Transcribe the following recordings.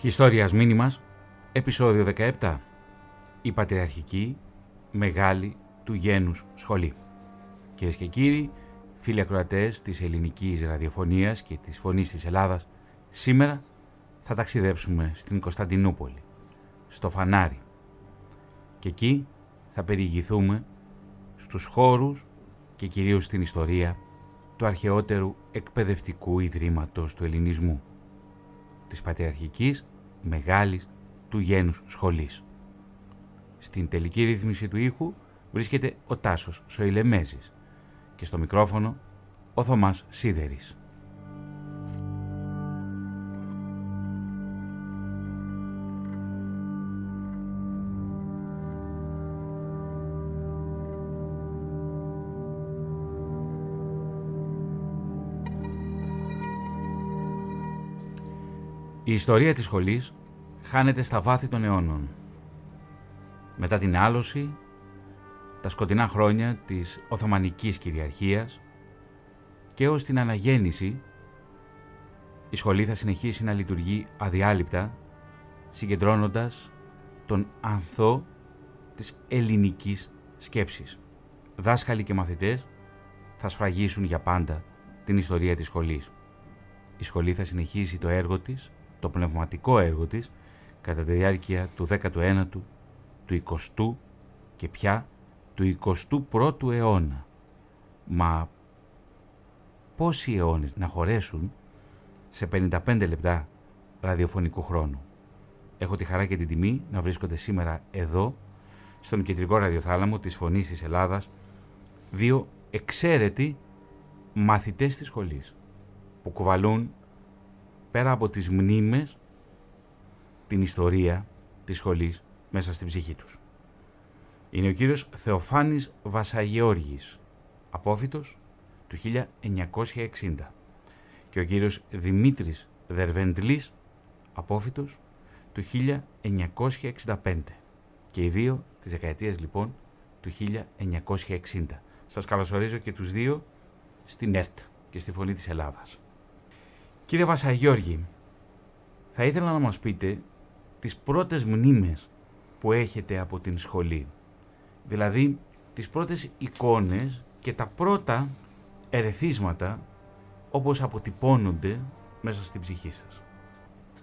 Χιστόριας μήνυμας, επεισόδιο 17. Η πατριαρχική μεγάλη του γένους σχολή. Κυρίες και κύριοι, φίλοι ακροατές της ελληνικής ραδιοφωνίας και της φωνής της Ελλάδας, σήμερα θα ταξιδέψουμε στην Κωνσταντινούπολη, στο Φανάρι. Και εκεί θα περιηγηθούμε στους χώρους και κυρίως στην ιστορία του αρχαιότερου εκπαιδευτικού ιδρύματος του ελληνισμού, της Πατριαρχικής Μεγάλης του Γένους Σχολής. Στην τελική ρύθμιση του ήχου βρίσκεται ο Τάσος Σοηλεμέζης και στο μικρόφωνο ο Θωμάς Σίδερης. Η ιστορία της σχολής χάνεται στα βάθη των αιώνων. Μετά την άλωση, τα σκοτεινά χρόνια της Οθωμανικής κυριαρχίας και ως την αναγέννηση, η σχολή θα συνεχίσει να λειτουργεί αδιάλειπτα, συγκεντρώνοντας τον ανθό της ελληνικής σκέψης. Δάσκαλοι και μαθητές θα σφραγίσουν για πάντα την ιστορία της σχολής. Η σχολή θα συνεχίσει το έργο της το πνευματικό έργο της κατά τη διάρκεια του 19ου, του 20ου και πια του 21ου αιώνα. Μα πόσοι αιώνες να χωρέσουν σε 55 λεπτά ραδιοφωνικού χρόνου. Έχω τη χαρά και την τιμή να βρίσκονται σήμερα εδώ, στον κεντρικό ραδιοθάλαμο της Φωνής της Ελλάδας, δύο εξαίρετοι μαθητές της σχολής, που κουβαλούν πέρα από τις μνήμες, την ιστορία της σχολής μέσα στην ψυχή τους. Είναι ο κύριος Θεοφάνης Βασαγεώργης, απόφυτος του 1960 και ο κύριος Δημήτρης Δερβεντλής, απόφυτος του 1965 και οι δύο της δεκαετίας λοιπόν του 1960. Σας καλωσορίζω και τους δύο στην ΕΡΤ και στη Φωνή της Ελλάδας. Κύριε Βασαγιώργη, θα ήθελα να μας πείτε τις πρώτες μνήμες που έχετε από την σχολή. Δηλαδή, τις πρώτες εικόνες και τα πρώτα ερεθίσματα όπως αποτυπώνονται μέσα στην ψυχή σας.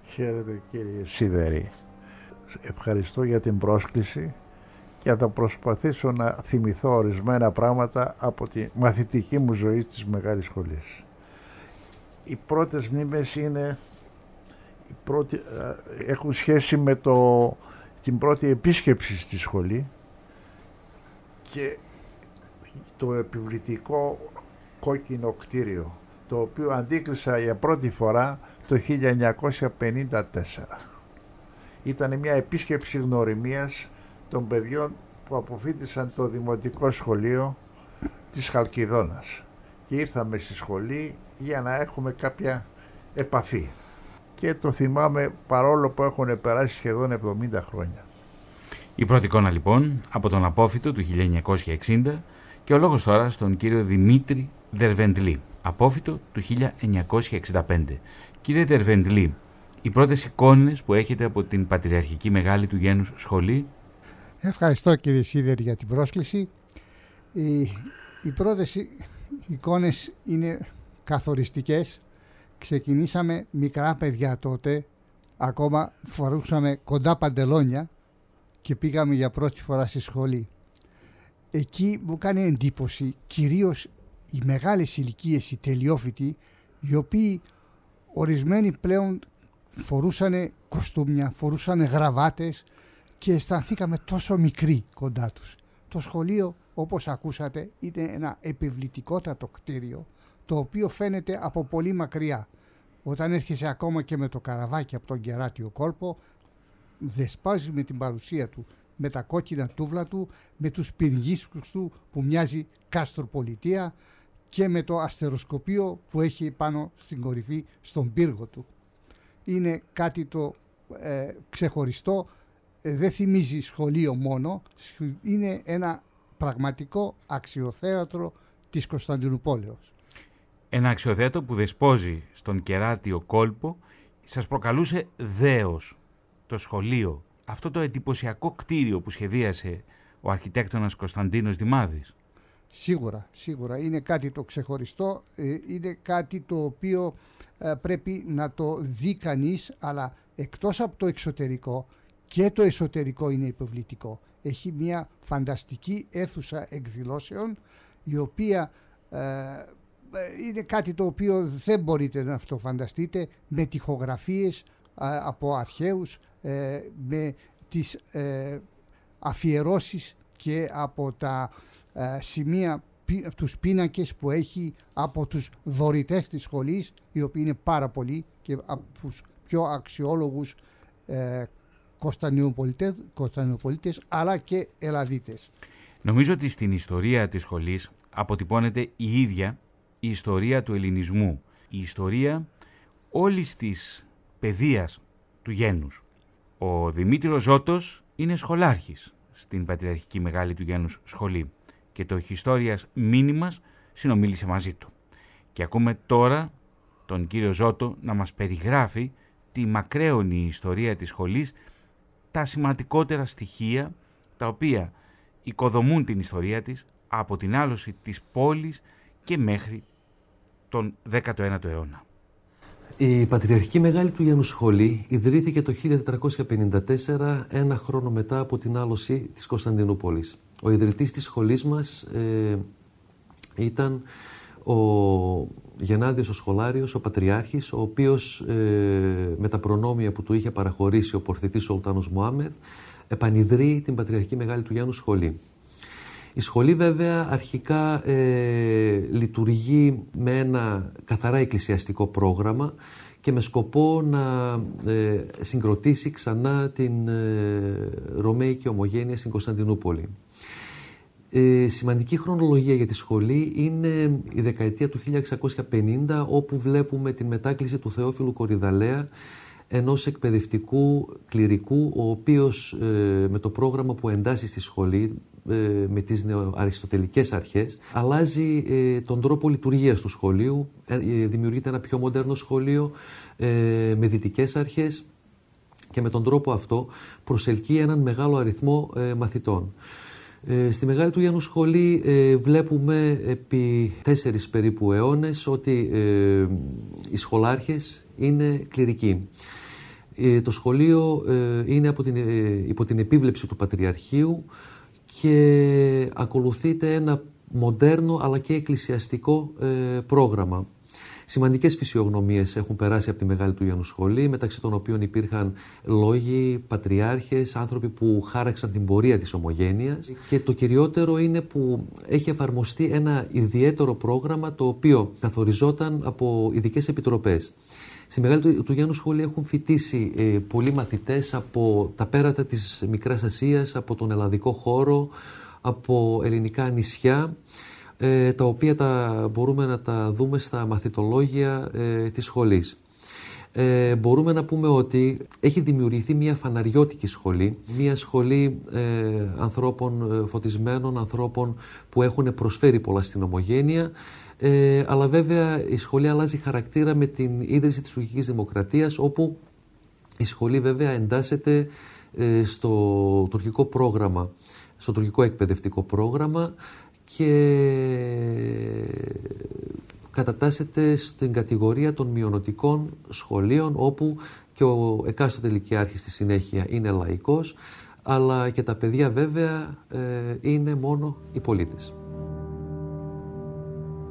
Χαίρετε κύριε Σίδερη. Ευχαριστώ για την πρόσκληση και θα προσπαθήσω να θυμηθώ ορισμένα πράγματα από τη μαθητική μου ζωή της Μεγάλης Σχολής οι πρώτες μνήμες είναι οι πρώτη, έχουν σχέση με το, την πρώτη επίσκεψη στη σχολή και το επιβλητικό κόκκινο κτίριο το οποίο αντίκρισα για πρώτη φορά το 1954. Ήταν μια επίσκεψη γνωριμίας των παιδιών που αποφύτησαν το Δημοτικό Σχολείο της Χαλκιδόνας και ήρθαμε στη σχολή για να έχουμε κάποια επαφή. Και το θυμάμαι παρόλο που έχουν περάσει σχεδόν 70 χρόνια. Η πρώτη εικόνα λοιπόν από τον απόφυτο του 1960 και ο λόγος τώρα στον κύριο Δημήτρη Δερβεντλή, απόφυτο του 1965. Κύριε Δερβεντλή, οι πρώτες εικόνες που έχετε από την Πατριαρχική Μεγάλη του Γένους Σχολή; Ευχαριστώ κύριε Σίδερ για την πρόσκληση. Οι, οι πρώτες εικόνες είναι καθοριστικές. Ξεκινήσαμε μικρά παιδιά τότε, ακόμα φορούσαμε κοντά παντελόνια και πήγαμε για πρώτη φορά στη σχολή. Εκεί μου κάνει εντύπωση κυρίως οι μεγάλες ηλικίες, οι τελειόφοιτοι, οι οποίοι ορισμένοι πλέον φορούσαν κοστούμια, φορούσαν γραβάτες και αισθανθήκαμε τόσο μικροί κοντά τους. Το σχολείο, όπως ακούσατε, είναι ένα επιβλητικότατο κτίριο το οποίο φαίνεται από πολύ μακριά. Όταν έρχεσαι ακόμα και με το καραβάκι από τον κεράτιο κόλπο, δεσπάζεις με την παρουσία του, με τα κόκκινα τούβλα του, με τους πυργίσκους του που μοιάζει κάστρο πολιτεία και με το αστεροσκοπείο που έχει πάνω στην κορυφή στον πύργο του. Είναι κάτι το ε, ξεχωριστό, ε, δεν θυμίζει σχολείο μόνο, είναι ένα πραγματικό αξιοθέατρο της Κωνσταντινούπολεως. Ένα αξιοθέατο που δεσπόζει στον κεράτιο κόλπο σας προκαλούσε δέος το σχολείο, αυτό το εντυπωσιακό κτίριο που σχεδίασε ο αρχιτέκτονας Κωνσταντίνος Δημάδης. Σίγουρα, σίγουρα. Είναι κάτι το ξεχωριστό, ε, είναι κάτι το οποίο ε, πρέπει να το δει κανείς, αλλά εκτός από το εξωτερικό και το εσωτερικό είναι υποβλητικό. Έχει μια φανταστική αίθουσα εκδηλώσεων η οποία ε, είναι κάτι το οποίο δεν μπορείτε να αυτό φανταστείτε με τυχογραφίες από αρχαίους, με τις αφιερώσεις και από τα ε, σημεία, τους πίνακες που έχει από τους δωρητές της σχολής, οι οποίοι είναι πάρα πολλοί και από τους πιο αξιόλογους ε, Κωνσταντινοπολίτες, αλλά και Ελλαδίτες. Νομίζω ότι στην ιστορία της σχολής αποτυπώνεται η ίδια η ιστορία του ελληνισμού, η ιστορία όλης της παιδείας του γένους. Ο Δημήτριος Ζώτος είναι σχολάρχης στην Πατριαρχική Μεγάλη του Γένους Σχολή και το Χιστόριας Μήνυμας συνομίλησε μαζί του. Και ακούμε τώρα τον κύριο Ζώτο να μας περιγράφει τη μακραίωνη ιστορία της σχολής, τα σημαντικότερα στοιχεία τα οποία οικοδομούν την ιστορία της από την άλωση της πόλης και μέχρι τον 19ο αιώνα. Η Πατριαρχική Μεγάλη του Γιάννου Σχολή ιδρύθηκε το 1454, ένα χρόνο μετά από την άλωση της Κωνσταντινούπολης. Ο ιδρυτής της σχολής μας ε, ήταν ο Γεννάδιος ο Σχολάριος, ο Πατριάρχης, ο οποίος ε, με τα προνόμια που του είχε παραχωρήσει ο πορθητής Σολτάνος Μωάμεθ επανειδρύει την Πατριαρχική Μεγάλη του Γιάννου Σχολή. Η σχολή βέβαια αρχικά ε, λειτουργεί με ένα καθαρά εκκλησιαστικό πρόγραμμα και με σκοπό να ε, συγκροτήσει ξανά την ε, Ρωμαϊκή Ομογένεια στην Κωνσταντινούπολη. Ε, σημαντική χρονολογία για τη σχολή είναι η δεκαετία του 1650 όπου βλέπουμε την μετάκληση του Θεόφιλου Κορυδαλέα ενός εκπαιδευτικού κληρικού ο οποίος ε, με το πρόγραμμα που εντάσσει στη σχολή ε, με τις νεοαριστοτελικές αρχές αλλάζει τον τρόπο λειτουργίας του σχολείου δημιουργείται ένα πιο μοντέρνο σχολείο με δυτικές αρχές και με τον τρόπο αυτό προσελκύει έναν μεγάλο αριθμό μαθητών. Ε, στη Μεγάλη του Γιάννου Σχολή ε, βλέπουμε επί τέσσερις περίπου αιώνες ότι ε, οι σχολάρχες είναι κληρικοί. Το σχολείο είναι από την, υπό την επίβλεψη του Πατριαρχείου και ακολουθείται ένα μοντέρνο αλλά και εκκλησιαστικό πρόγραμμα. Σημαντικές φυσιογνωμίες έχουν περάσει από τη Μεγάλη του Ιωάννου Σχολή, μεταξύ των οποίων υπήρχαν λόγοι, πατριάρχες, άνθρωποι που χάραξαν την πορεία της ομογένειας και το κυριότερο είναι που έχει εφαρμοστεί ένα ιδιαίτερο πρόγραμμα το οποίο καθοριζόταν από ειδικές επιτροπές. Στη Μεγάλη του, του Γιάννου Σχολή έχουν φοιτήσει ε, πολλοί μαθητές από τα πέρατα της Μικράς Ασίας, από τον ελλαδικό χώρο, από ελληνικά νησιά ε, τα οποία τα μπορούμε να τα δούμε στα μαθητολόγια ε, της σχολής. Ε, μπορούμε να πούμε ότι έχει δημιουργηθεί μια φαναριώτικη σχολή, μια σχολή ε, ανθρώπων φωτισμένων, ανθρώπων που έχουν προσφέρει πολλά στην ομογένεια, ε, αλλά βέβαια η σχολή αλλάζει χαρακτήρα με την ίδρυση της τουρκικής δημοκρατίας, όπου η σχολή βέβαια εντάσσεται στο τουρκικό πρόγραμμα, στο τουρκικό εκπαιδευτικό πρόγραμμα, και κατατάσσεται στην κατηγορία των μειονοτικών σχολείων όπου και ο εκάστοτε ηλικιάρχης στη συνέχεια είναι λαϊκός αλλά και τα παιδιά βέβαια ε, είναι μόνο οι πολίτες.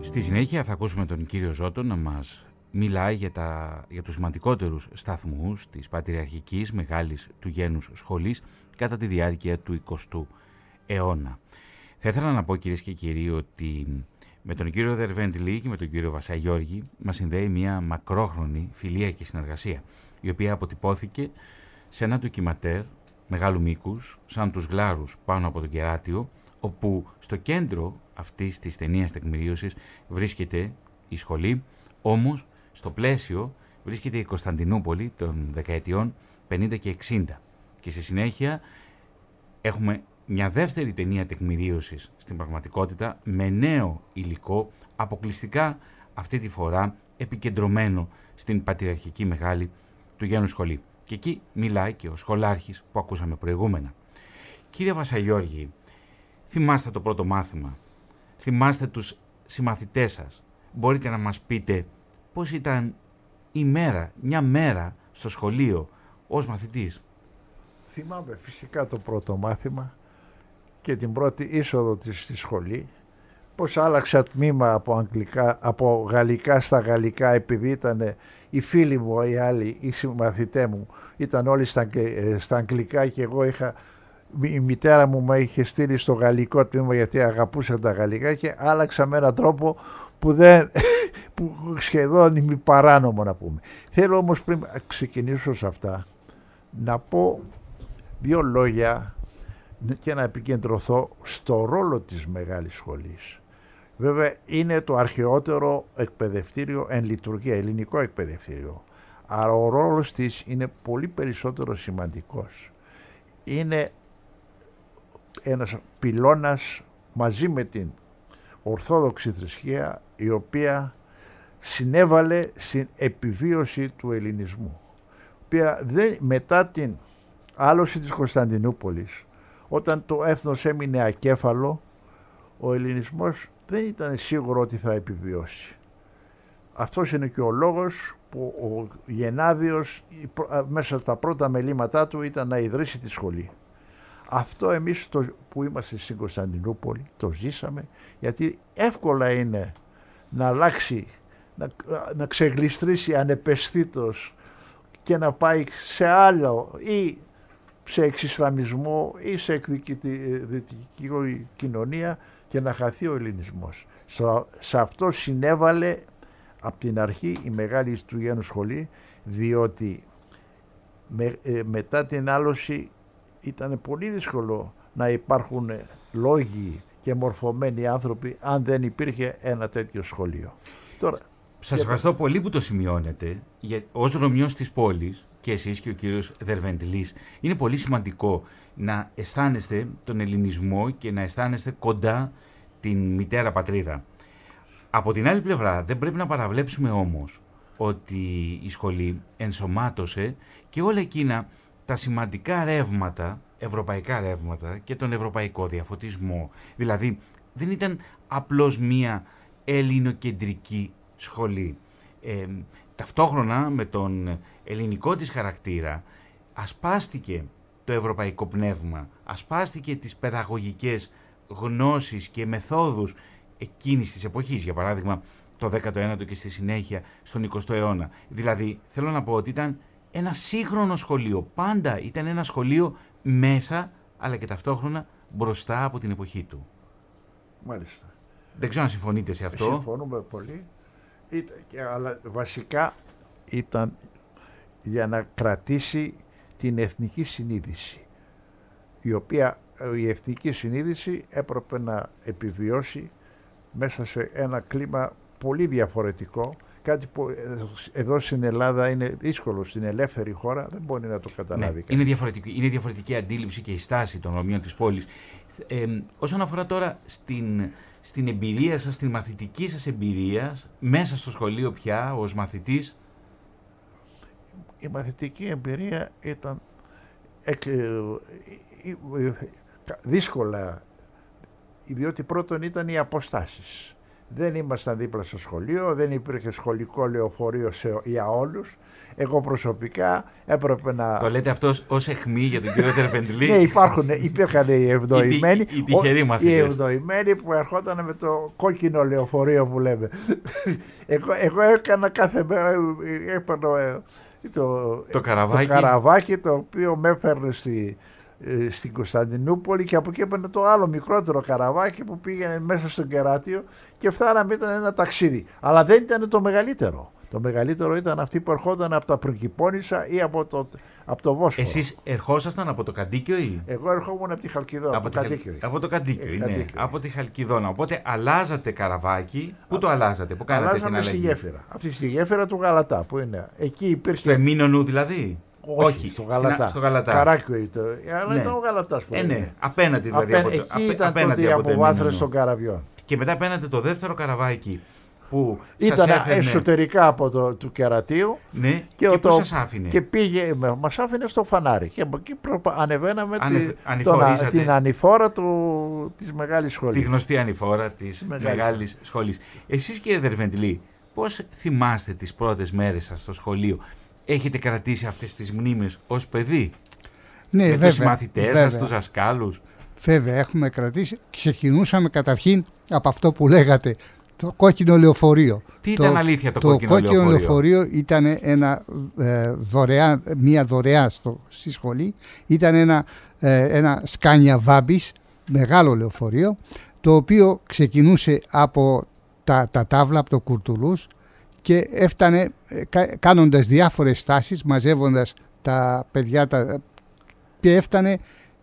Στη συνέχεια θα ακούσουμε τον κύριο Ζώτο να μας μιλάει για, τα, για τους σημαντικότερους σταθμούς της Πατριαρχικής Μεγάλης του Γένους Σχολής κατά τη διάρκεια του 20ου αιώνα. Θα ήθελα να πω κυρίες και κύριοι ότι με τον κύριο Δερβέντλη και με τον κύριο Βασαγιώργη μας συνδέει μια μακρόχρονη φιλία και συνεργασία, η οποία αποτυπώθηκε σε ένα ντοκιματέρ μεγάλου μήκους, σαν τους γλάρους πάνω από τον κεράτιο, όπου στο κέντρο αυτής της ταινίας τεκμηρίωσης βρίσκεται η σχολή, όμως στο πλαίσιο βρίσκεται η Κωνσταντινούπολη των δεκαετιών 50 και 60. Και στη συνέχεια έχουμε μια δεύτερη ταινία τεκμηρίωσης στην πραγματικότητα με νέο υλικό αποκλειστικά αυτή τη φορά επικεντρωμένο στην πατριαρχική μεγάλη του Γένου Σχολή. Και εκεί μιλάει και ο σχολάρχης που ακούσαμε προηγούμενα. Κύριε Βασαγιώργη, θυμάστε το πρώτο μάθημα. Θυμάστε τους συμμαθητές σας. Μπορείτε να μας πείτε πώς ήταν η μέρα, μια μέρα στο σχολείο ως μαθητής. Θυμάμαι φυσικά το πρώτο μάθημα και την πρώτη είσοδο της στη σχολή πώς άλλαξα τμήμα από, αγγλικά, από γαλλικά στα γαλλικά επειδή ήταν οι φίλοι μου, οι άλλοι, οι συμμαθητές μου ήταν όλοι στα, ε, στα αγγλικά και εγώ είχα η μητέρα μου με είχε στείλει στο γαλλικό τμήμα γιατί αγαπούσα τα γαλλικά και άλλαξα με έναν τρόπο που, δεν, που σχεδόν είμαι παράνομο να πούμε. Θέλω όμως πριν ξεκινήσω σε αυτά να πω δύο λόγια και να επικεντρωθώ στο ρόλο της μεγάλης σχολής. Βέβαια είναι το αρχαιότερο εκπαιδευτήριο εν λειτουργία, ελληνικό εκπαιδευτήριο. Αλλά ο ρόλος της είναι πολύ περισσότερο σημαντικός. Είναι ένας πυλώνας μαζί με την Ορθόδοξη θρησκεία η οποία συνέβαλε στην επιβίωση του ελληνισμού. Οποία δεν, μετά την άλωση της Κωνσταντινούπολης όταν το έθνος έμεινε ακέφαλο ο ελληνισμός δεν ήταν σίγουρο ότι θα επιβιώσει. Αυτός είναι και ο λόγος που ο Γενάδιος μέσα στα πρώτα μελήματά του ήταν να ιδρύσει τη σχολή. Αυτό εμείς το, που είμαστε στην Κωνσταντινούπολη το ζήσαμε γιατί εύκολα είναι να αλλάξει, να, να ξεγλιστρήσει ανεπαισθήτως και να πάει σε άλλο ή σε εξισλαμισμό ή σε εκδικητική κοινωνία και να χαθεί ο ελληνισμός. Σε αυτό συνέβαλε από την αρχή η μεγάλη του Γένου Σχολή διότι ε, μετά την άλωση ήταν πολύ δύσκολο να υπάρχουν λόγοι και μορφωμένοι άνθρωποι αν δεν υπήρχε ένα τέτοιο σχολείο. Τώρα, Σας ευχαριστώ πολύ που το σημειώνετε. Για, ως Ρωμιός της πόλης και εσείς και ο κύριος Δερβεντλής είναι πολύ σημαντικό να αισθάνεστε τον ελληνισμό και να αισθάνεστε κοντά την μητέρα πατρίδα. Από την άλλη πλευρά δεν πρέπει να παραβλέψουμε όμως ότι η σχολή ενσωμάτωσε και όλα εκείνα τα σημαντικά ρεύματα, ευρωπαϊκά ρεύματα και τον ευρωπαϊκό διαφωτισμό. Δηλαδή δεν ήταν απλώς μία ελληνοκεντρική σχολή. Ε, ταυτόχρονα με τον ελληνικό της χαρακτήρα ασπάστηκε το ευρωπαϊκό πνεύμα, ασπάστηκε τις παιδαγωγικές γνώσεις και μεθόδους εκείνης της εποχής, για παράδειγμα το 19ο και στη συνέχεια στον 20ο αιώνα. Δηλαδή, θέλω να πω ότι ήταν ένα σύγχρονο σχολείο. Πάντα ήταν ένα σχολείο μέσα, αλλά και ταυτόχρονα μπροστά από την εποχή του. Μάλιστα. Δεν ξέρω αν συμφωνείτε σε αυτό. Συμφωνούμε πολύ. αλλά βασικά ήταν για να κρατήσει την εθνική συνείδηση η οποία η εθνική συνείδηση έπρεπε να επιβιώσει μέσα σε ένα κλίμα πολύ διαφορετικό κάτι που εδώ στην Ελλάδα είναι δύσκολο, στην ελεύθερη χώρα δεν μπορεί να το καταλάβει. Ναι, είναι, διαφορετική, είναι διαφορετική αντίληψη και η στάση των Ρωμίων της πόλης. Ε, όσον αφορά τώρα στην, στην εμπειρία σας, στην μαθητική σας εμπειρία, μέσα στο σχολείο πια ως μαθητής, η μαθητική εμπειρία ήταν δύσκολα, διότι πρώτον ήταν οι αποστάσεις. Δεν ήμασταν δίπλα στο σχολείο, δεν υπήρχε σχολικό λεωφορείο σε, για όλους. Εγώ προσωπικά έπρεπε να... Το λέτε αυτό ως εχμή για τον κύριο Τερπεντλή. ναι, υπάρχουν, υπήρχαν οι ευνοημένοι. Οι, οι τυχεροί μαθητές. Οι ευνοημένοι που ερχόταν με το κόκκινο λεωφορείο που λέμε. εγώ, εγώ έκανα κάθε μέρα, έπαιρνα ε, το, το, καραβάκι. το καραβάκι το οποίο με έφερνε στη, ε, στην Κωνσταντινούπολη και από εκεί έπαιρνε το άλλο μικρότερο καραβάκι που πήγαινε μέσα στο κεράτιο και φτάναμε ήταν ένα ταξίδι. Αλλά δεν ήταν το μεγαλύτερο. Το μεγαλύτερο ήταν αυτοί που ερχόταν από τα Προκυπώνησα ή από το, από το Βόσφορο. Εσείς ερχόσασταν από το Καντίκιο ή; Εγώ ερχόμουν από τη Χαλκιδόνα. Από, το Καντίκιο. από το Καντίκιο, ε, ναι. Από τη Χαλκιδόνα. Οπότε αλλάζατε καραβάκι. Πού το αλλάζατε, πού κάνατε Αλλάζαμε την αλλαγή; στη γέφυρα. Αυτή στη γέφυρα του Γαλατά που είναι. Εκεί υπήρχε... Στο Εμίνονου δηλαδή; Όχι, στο Γαλατά. Στο Γαλατά. Καράκιο ήταν. Αλλά ναι. ήταν ο Γαλατάς που ε, ναι. Απέναντι δηλαδή. Απέ... Από το, εκεί απέ... ήταν τότε οι αποβάθρε των καραβιών. Και μετά παίρνατε το δεύτερο καραβάκι που Ήταν σας έφερνε... εσωτερικά από το του κερατίου Ναι, και, ο- πού το- σας άφηνε; και πήγε, με- μας άφηνε στο φανάρι και από εκεί προ- ανεβαίναμε Ανε- τη- ανηφορίζατε. τον- την ανηφόρα του, της μεγάλης Τη σχολής. γνωστή ανηφόρα της Μεγάλης. μεγάλης σχολής. Εσείς κύριε Δερβεντιλή, πώς θυμάστε τις πρώτες μέρες σας στο σχολείο; Έχετε κρατήσει αυτές τις μνήμες ως παιδί; Ναι, με βέβαια. τους μαθητές σας, βέβαια. τους δασκάλους. Βέβαια, έχουμε κρατήσει. Ξεκινούσαμε καταρχήν από αυτό που λέγατε, το κόκκινο λεωφορείο. Τι ήταν αλήθεια το, κόκκινο, κόκκινο λεωφορείο; λεωφορείο ήταν ένα, ε, δωρεά, μια δωρεά στο, στη σχολή. Ήταν ένα, ε, ένα σκάνια βάμπης, μεγάλο λεωφορείο, το οποίο ξεκινούσε από τα, τα τάβλα, από το Κουρτουλούς και έφτανε ε, κα- κάνοντας διάφορες στάσεις, μαζεύοντας τα παιδιά τα, και έφτανε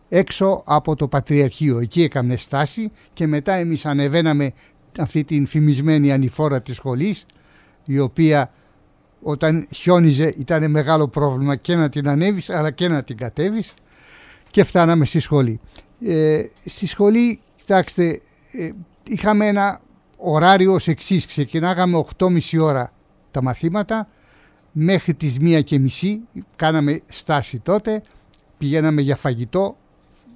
έξω από το Πατριαρχείο. Εκεί έκαμε στάση και μετά εμείς ανεβαίναμε αυτή την φημισμένη ανηφόρα της σχολής η οποία όταν χιόνιζε ήταν μεγάλο πρόβλημα και να την ανέβεις αλλά και να την κατέβεις και φτάναμε στη σχολή. Ε, στη σχολή, κοιτάξτε, ε, είχαμε ένα ωράριο ως εξής. Ξεκινάγαμε 8.30 ώρα τα μαθήματα μέχρι τις 1 και μισή κάναμε στάση τότε, πηγαίναμε για φαγητό,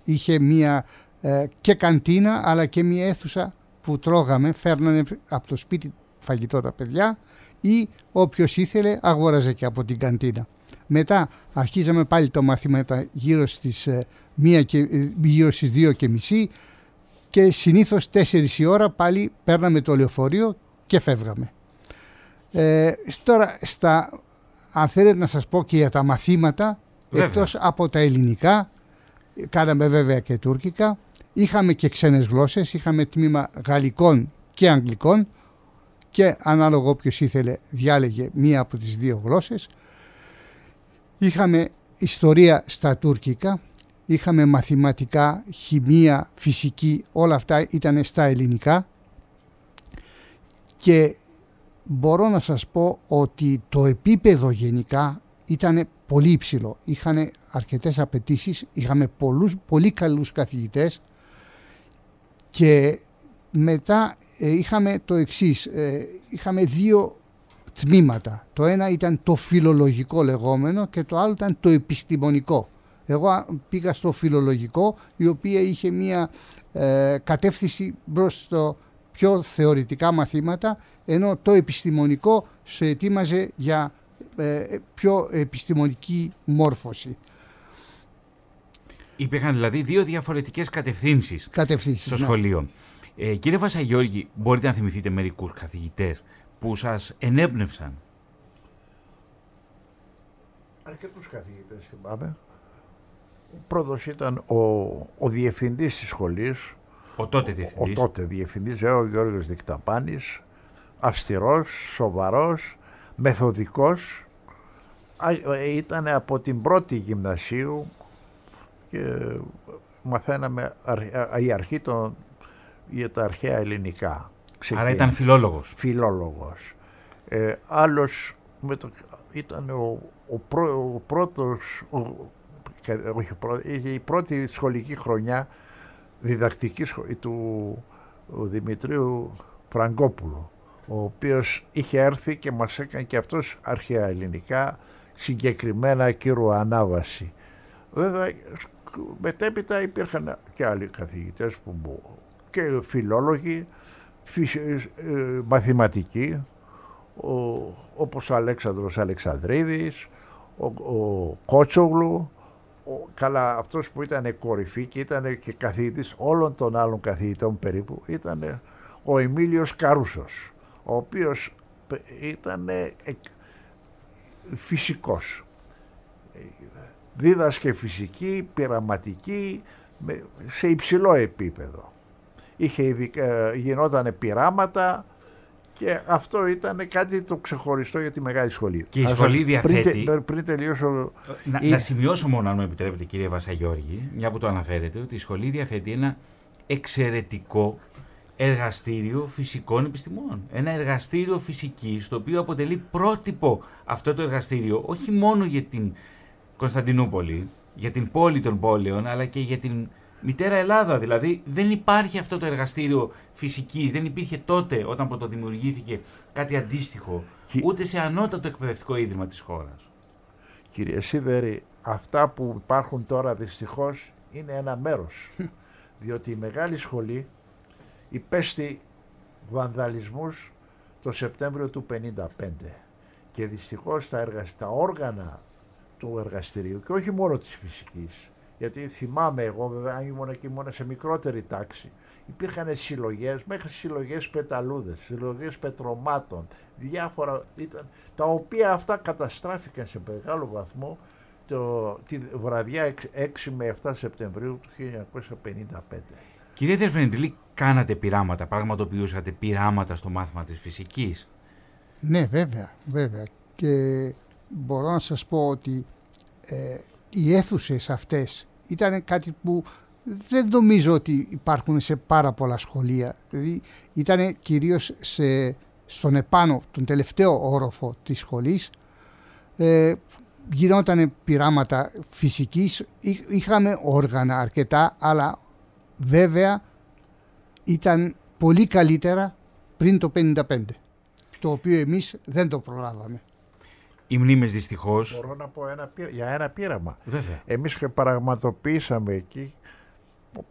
είχε μία ε, και καντίνα αλλά και μία αίθουσα που τρώγαμε, φέρνανε από το σπίτι φαγητό τα παιδιά ή όποιος ήθελε αγόραζε και από την καντίνα. Μετά αρχίζαμε πάλι το μαθήματα γύρω στις, ε, μία και, ε, γύρω στις 2 και μισή και συνήθως 4 η ώρα πάλι παίρναμε το λεωφορείο και φεύγαμε. Ε, τώρα, στα, αν θέλετε να σας πω και για τα μαθήματα, Βέβαια. εκτός από τα ελληνικά, κάναμε βέβαια και τουρκικά, είχαμε και ξένες γλώσσες, είχαμε τμήμα γαλλικών και αγγλικών και ανάλογο όποιος ήθελε διάλεγε μία από τις δύο γλώσσες. Είχαμε ιστορία στα τουρκικά, είχαμε μαθηματικά, χημεία, φυσική, όλα αυτά ήταν στα ελληνικά και μπορώ να σας πω ότι το επίπεδο γενικά ήταν πολύ υψηλό. Είχαν αρκετές απαιτήσεις, είχαμε πολλούς, πολύ καλούς καθηγητές και μετά ε, είχαμε το εξής, ε, είχαμε δύο τμήματα. Το ένα ήταν το φιλολογικό λεγόμενο και το άλλο ήταν το επιστημονικό. Εγώ α, πήγα στο φιλολογικό η οποία είχε μία ε, κατεύθυνση προς το πιο θεωρητικά μαθήματα ενώ το επιστημονικό σε ετοίμαζε για ε, πιο επιστημονική μόρφωση. Υπήρχαν δηλαδή δύο διαφορετικές κατευθύνσεις Κατευθύνσεις. στο ναι. σχολείο. Ε, κύριε Βασαγιώργη, μπορείτε να θυμηθείτε μερικούς καθηγητές που σας ενέπνευσαν; Αρκετούς καθηγητές θυμάμαι. Ο πρώτος ήταν ο, ο διευθυντής της σχολής, Ο τότε ο διευθυντής. τότε διευθυντής, ε, ο Γιώργος Δικταπάνης, αυστηρός, σοβαρός, μεθοδικός. Α, ε, Ήταν από την πρώτη γυμνασίου και μαθαίναμε αρχ- α, η αρχή των, για τα αρχαία ελληνικά. Άρα Ξεκίνησε. ήταν φιλόλογος. φιλόλογος. Ε, άλλος με το, ήταν ο, ο, πρω- ο πρώτος, ο, κα- όχι, ο πρω- είχε η πρώτη σχολική χρονιά διδακτική σχολή του ο Δημητρίου Φραγκόπουλου, ο οποίος είχε έρθει και μας έκανε και αυτός αρχαία ελληνικά, συγκεκριμένα κύρου ανάβαση. Βέβαια, μετέπειτα υπήρχαν και άλλοι καθηγητές που μπο- και φιλόλογοι, φυσι- ε, μαθηματικοί, ο, όπως ο Αλέξανδρος Αλεξανδρίδης, ο, ο Κότσογλου, ο, καλά αυτός που ήταν κορυφή και ήταν και καθηγητής όλων των άλλων καθηγητών περίπου, ήταν ο Εμίλιος Καρούσος, ο οποίος ήταν φυσικός. Δίδασκε φυσική, πειραματική, με- σε υψηλό επίπεδο. Είχε ειδικά, γινόταν πειράματα και αυτό ήταν κάτι το ξεχωριστό για τη μεγάλη σχολή. Και η Ας σχολή σας- διαθέτει- Πριν, τε- πριν τελειώσω, Να, η- να σημειώσω μόνο, αν μου επιτρέπετε, κύριε Βασαγιώργη, μια που το αναφέρετε, ότι η σχολή διαθέτει ένα εξαιρετικό εργαστήριο φυσικών επιστημών. Ένα εργαστήριο φυσικής, το οποίο αποτελεί πρότυπο αυτό το εργαστήριο, όχι μόνο για την Κωνσταντινούπολη, για την πόλη των πόλεων, αλλά και για την Μητέρα Ελλάδα δηλαδή. Δεν υπάρχει αυτό το εργαστήριο φυσικής. Δεν υπήρχε τότε όταν πρωτοδημιουργήθηκε κάτι αντίστοιχο. Ούτε σε ανώτατο εκπαιδευτικό ίδρυμα της χώρας. Κύριε Σίδερη, αυτά που υπάρχουν τώρα δυστυχώς είναι ένα μέρος. διότι η μεγάλη σχολή υπέστη βανδαλισμούς το Σεπτέμβριο του 1955 και δυστυχώς τα, τα όργανα του εργαστηρίου και όχι μόνο της φυσικής γιατί θυμάμαι εγώ βέβαια ήμουν και ήμουν σε μικρότερη τάξη υπήρχαν συλλογές μέχρι συλλογές πεταλούδες, συλλογές πετρωμάτων διάφορα ήταν, τα οποία αυτά καταστράφηκαν σε μεγάλο βαθμό το, τη βραδιά 6 με 7 Σεπτεμβρίου του 1955. Κύριε Δερφενεντιλή, κάνατε πειράματα, πραγματοποιούσατε πειράματα στο μάθημα της φυσικής. Ναι, βέβαια, βέβαια. Και μπορώ να σας πω ότι ε, οι αίθουσες αυτές ήταν κάτι που δεν νομίζω ότι υπάρχουν σε πάρα πολλά σχολεία. Δηλαδή ήταν κυρίως σε, στον επάνω, τον τελευταίο όροφο της σχολής. Ε, γινόταν πειράματα φυσικής, είχαμε όργανα αρκετά, αλλά βέβαια ήταν πολύ καλύτερα πριν το 1955, το οποίο εμείς δεν το προλάβαμε. Οι μνήμες δυστυχώς... Μπορώ να πω ένα, για ένα πείραμα. Βέβαια. Εμείς πραγματοποιήσαμε εκεί,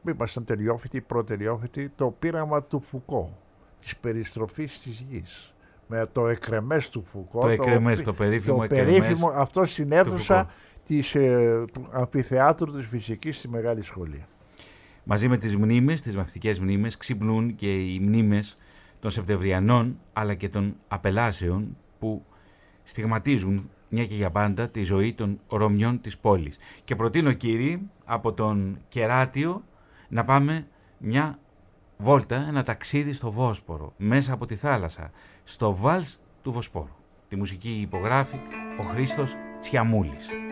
ήμασταν τελειόφοιτοι, προτελειόφοιτοι, το πείραμα του Φουκώ, της περιστροφής της γης με το εκρεμές του Φουκώ. Το εκρεμές, το, περίφημο το περίφημο, αυτό στην αίθουσα της, ε, του αμφιθεάτρου της φυσικής στη Μεγάλη Σχολή. Μαζί με τις μνήμες, τις μαθητικές μνήμες, ξυπνούν και οι μνήμες των Σεπτεμβριανών αλλά και των απελάσεων που στιγματίζουν μια και για πάντα τη ζωή των Ρωμιών της πόλης. Και προτείνω κύριοι από τον Κεράτιο να πάμε μια βόλτα, ένα ταξίδι στο Βόσπορο, μέσα από τη θάλασσα, στο Βάλς του Βοσπόρου. Τη μουσική υπογράφει ο Χρήστος Τσιαμούλης.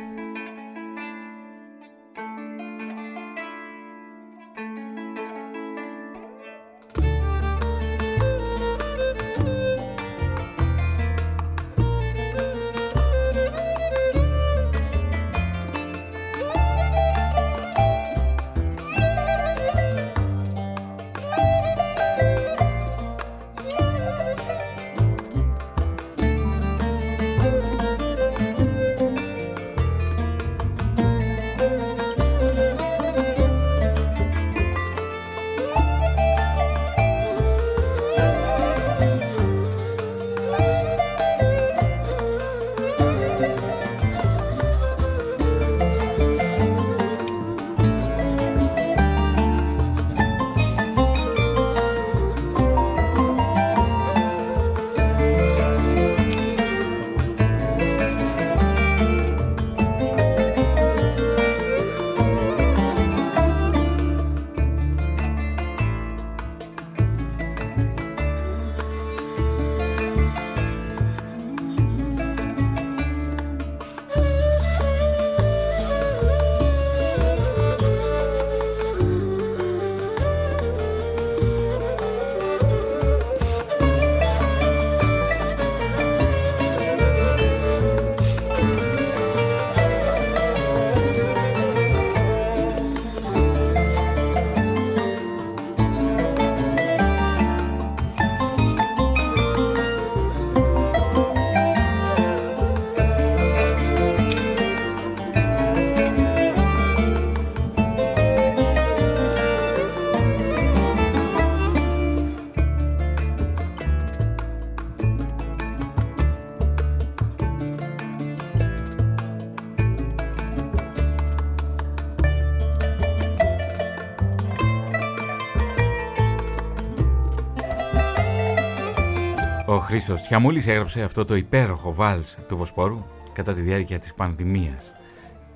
Χρήστος Τσιαμούλης έγραψε αυτό το υπέροχο βάλς του Βοσπόρου κατά τη διάρκεια της πανδημίας.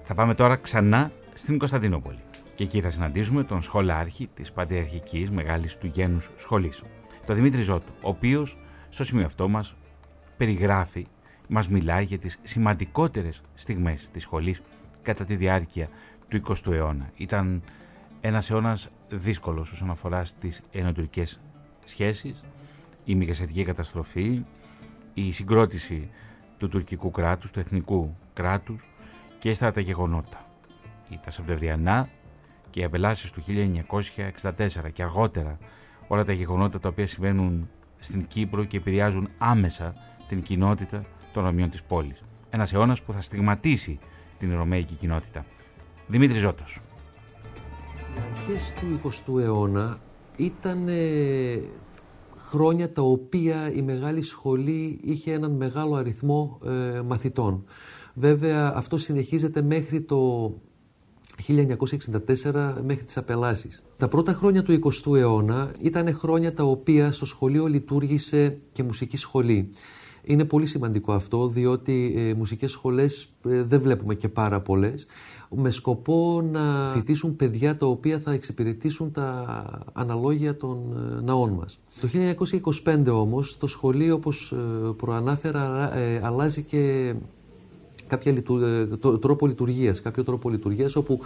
Θα πάμε τώρα ξανά στην Κωνσταντινούπολη και εκεί θα συναντήσουμε τον σχολάρχη της Πατριαρχικής Μεγάλης του Γένους Σχολής, τον Δημήτρη Ζώτο, ο οποίος στο σημείο αυτό μας περιγράφει, μας μιλάει για τις σημαντικότερες στιγμές της σχολής κατά τη διάρκεια του 20ου αιώνα. Ήταν ένας αιώνας δύσκολος όσον αφορά στις ενωτουρικές σχέσεις, η μικρασιατική καταστροφή, η συγκρότηση του τουρκικού κράτους, του εθνικού κράτους και στα τα γεγονότα. Τα Σεπτεμβριανά και οι απελάσεις του 1964 και αργότερα όλα τα γεγονότα τα οποία συμβαίνουν στην Κύπρο και επηρεάζουν άμεσα την κοινότητα των Ρωμιών της πόλης. Ένας αιώνας που θα στιγματίσει την Ρωμαϊκή κοινότητα. Δημήτρης Ζώτος. Οι αρχές του 20ου αιώνα ήταν χρόνια τα οποία η μεγάλη σχολή είχε έναν μεγάλο αριθμό ε, μαθητών. Βέβαια αυτό συνεχίζεται μέχρι το 1964 μέχρι τις απελάσεις. Τα πρώτα χρόνια του 20ου αιώνα ήταν χρόνια τα οποία στο σχολείο λειτουργήσε και μουσική σχολή. Είναι πολύ σημαντικό αυτό, διότι ε, μουσικές σχολές ε, δεν βλέπουμε και πάρα πολλές, με σκοπό να φοιτήσουν παιδιά τα οποία θα εξυπηρετήσουν τα αναλόγια των ε, ναών μας. Το 1925 όμως το σχολείο, όπως ε, προανάφερα, ε, αλλάζει και κάποια τρόπο λειτουργίας, κάποιο τρόπο λειτουργίας όπου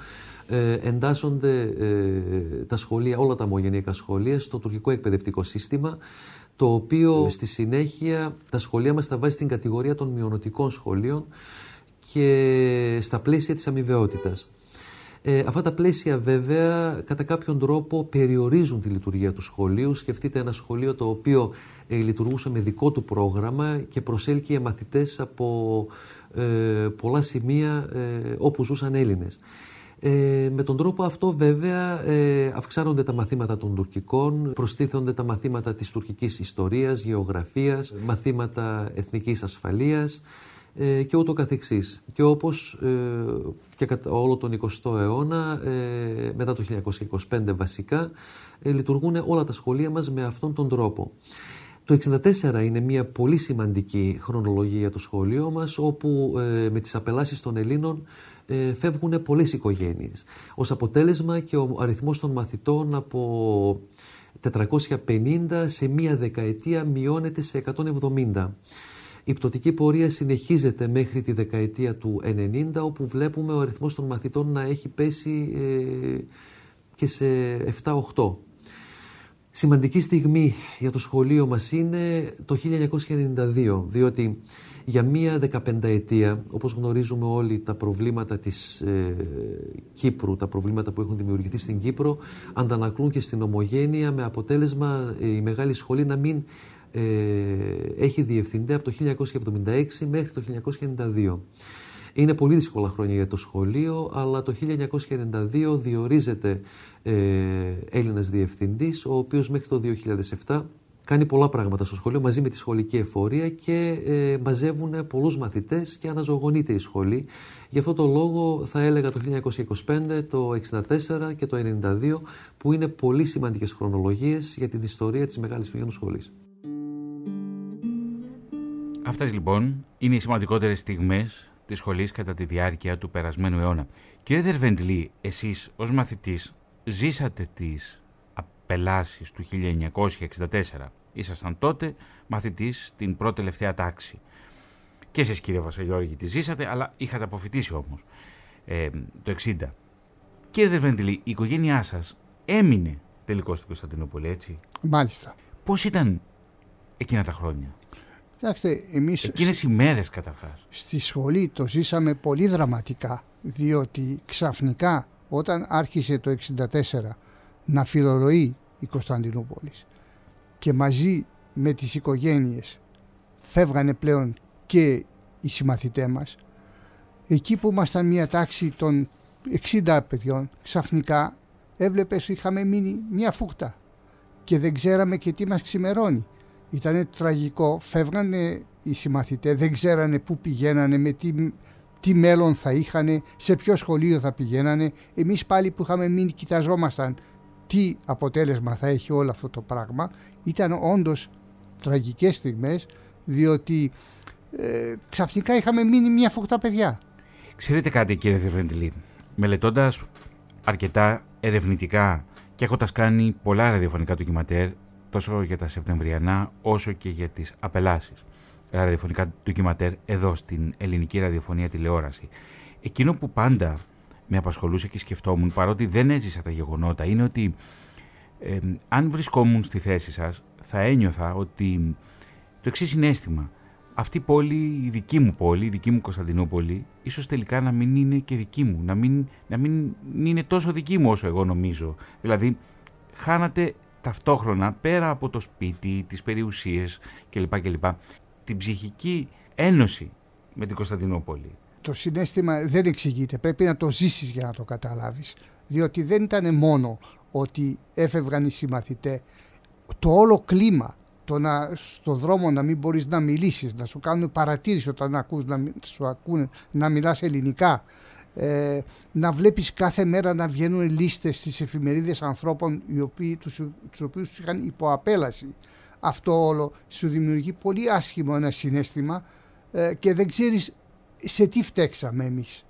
εντάσσονται τα σχολεία, όλα τα ομογενειακά σχολεία στο τουρκικό εκπαιδευτικό σύστημα το οποίο στη συνέχεια τα σχολεία μας θα βάζει στην κατηγορία των μειονοτικών σχολείων και στα πλαίσια της αμοιβαιότητας. Ε, αυτά τα πλαίσια βέβαια κατά κάποιον τρόπο περιορίζουν τη λειτουργία του σχολείου. Σκεφτείτε ένα σχολείο το οποίο ε, λειτουργούσε με δικό του πρόγραμμα και προσέλκυε μαθητές από ε, πολλά σημεία ε, όπου ζούσαν Έλληνες. Ε, με τον τρόπο αυτό βέβαια ε, αυξάνονται τα μαθήματα των τουρκικών, προστίθονται τα μαθήματα της τουρκικής ιστορίας, γεωγραφίας, μαθήματα εθνικής ασφαλείας ε, και ούτω καθεξής. Και όπως ε, και κατά όλο τον 20ο αιώνα, ε, μετά το 1925 βασικά, λειτουργούν όλα τα σχολεία μας με αυτόν τον τρόπο. Το 1964 είναι μια πολύ σημαντική χρονολογία το σχολείο μας, όπου με τις απελάσεις των Ελλήνων φεύγουν πολλές οικογένειες. Ως αποτέλεσμα και ο αριθμός των μαθητών από 450 σε μία δεκαετία μειώνεται σε 170. Η πτωτική πορεία συνεχίζεται μέχρι τη δεκαετία του 90 όπου βλέπουμε ο αριθμός των μαθητών να έχει πέσει ε, και σε 7-8. Σημαντική στιγμή για το σχολείο μας είναι το 1992, διότι για μία δεκαπενταετία, όπως γνωρίζουμε όλοι τα προβλήματα της ε, Κύπρου, τα προβλήματα που έχουν δημιουργηθεί στην Κύπρο, αντανακλούν και στην ομογένεια με αποτέλεσμα η μεγάλη σχολή να μην ε, έχει διευθυντή από το 1976 μέχρι το 1992. Είναι πολύ δύσκολα χρόνια για το σχολείο, αλλά το 1992 διορίζεται ε, Έλληνας διευθυντής, ο οποίος μέχρι το 2007 κάνει πολλά πράγματα στο σχολείο μαζί με τη σχολική εφορία και ε, μαζεύουν πολλούς μαθητές και αναζωογονείται η σχολή. Γι' αυτό το λόγο θα έλεγα το 1925, το 1964 και το 1992 που είναι πολύ σημαντικές χρονολογίες για την ιστορία της Μεγάλης Φυγιανού Σχολής. Αυτές λοιπόν είναι οι σημαντικότερες στιγμές της σχολής κατά τη διάρκεια του περασμένου αιώνα. Κύριε Δερβεντλή, εσείς ως μαθητής ζήσατε τις απελάσεις του 1964. Ήσασταν τότε μαθητής στην πρώτη τελευταία τάξη. Και εσείς κύριε Βασαγιώργη τη ζήσατε, αλλά είχατε αποφυτίσει όμως ε, το 60. Κύριε Δερβεντλή, η οικογένειά σας έμεινε τελικώς στην Κωνσταντινούπολη, έτσι; Μάλιστα. Πώς ήταν εκείνα τα χρόνια; Κοιτάξτε, εμείς Εκείνες οι μέρες καταρχάς. στη σχολή το ζήσαμε πολύ δραματικά, διότι ξαφνικά όταν άρχισε το 1964 να φιλορροεί η Κωνσταντινούπολης και μαζί με τις οικογένειες φεύγανε πλέον και οι συμμαθητές μας, εκεί που ήμασταν μια τάξη των 60 παιδιών, ξαφνικά έβλεπες είχαμε μείνει μια φούχτα και δεν ξέραμε και τι μας ξημερώνει. Ήταν τραγικό, φεύγανε οι συμμαθητές, δεν ξέρανε πού πηγαίνανε, με τι, τι μέλλον θα είχαν, σε ποιο σχολείο θα πηγαίνανε. Εμείς πάλι που είχαμε μείνει κοιταζόμασταν τι αποτέλεσμα θα έχει όλο αυτό το πράγμα. Ήταν όντως τραγικές στιγμές, διότι ε, ξαφνικά είχαμε μείνει μια φωχτά παιδιά. Ξέρετε κάτι κύριε Δεβεντιλή, μελετώντας αρκετά ερευνητικά και έχοντας κάνει πολλά ραδιοφωνικά ντοκιματέρ τόσο για τα Σεπτεμβριανά όσο και για τις απελάσεις ραδιοφωνικά ντοκιματέρ εδώ στην ελληνική ραδιοφωνία τηλεόραση. Εκείνο που πάντα με απασχολούσε και σκεφτόμουν παρότι δεν έζησα τα γεγονότα είναι ότι αν βρισκόμουν στη θέση σας θα ένιωθα ότι το εξής συνέστημα αυτή η πόλη, η δική μου πόλη, η δική μου Κωνσταντινούπολη, ίσως τελικά να μην είναι και δική μου, να μην, να μην είναι τόσο δική μου όσο εγώ νομίζω. Δηλαδή, χάνατε ταυτόχρονα, πέρα από το σπίτι, τις περιουσίες κλπ. κλπ την ψυχική ένωση με την Κωνσταντινούπολη. Το συνέστημα δεν εξηγείται, πρέπει να το ζήσεις για να το καταλάβεις. Διότι δεν ήταν μόνο ότι έφευγαν οι συμμαθητές, το όλο κλίμα το να στο δρόμο να μην μπορείς να μιλήσεις, να σου κάνουν παρατήρηση όταν ακούς, να σου ακούνε να μιλάς ελληνικά, ε, να βλέπεις κάθε μέρα να βγαίνουν λίστες στις εφημερίδες ανθρώπων οι οποίοι, τους, τους οποίους είχαν υποαπέλαση. Αυτό όλο σου δημιουργεί πολύ άσχημο ένα συνέστημα ε, και δεν ξέρεις σε τι φταίξαμε εμείς.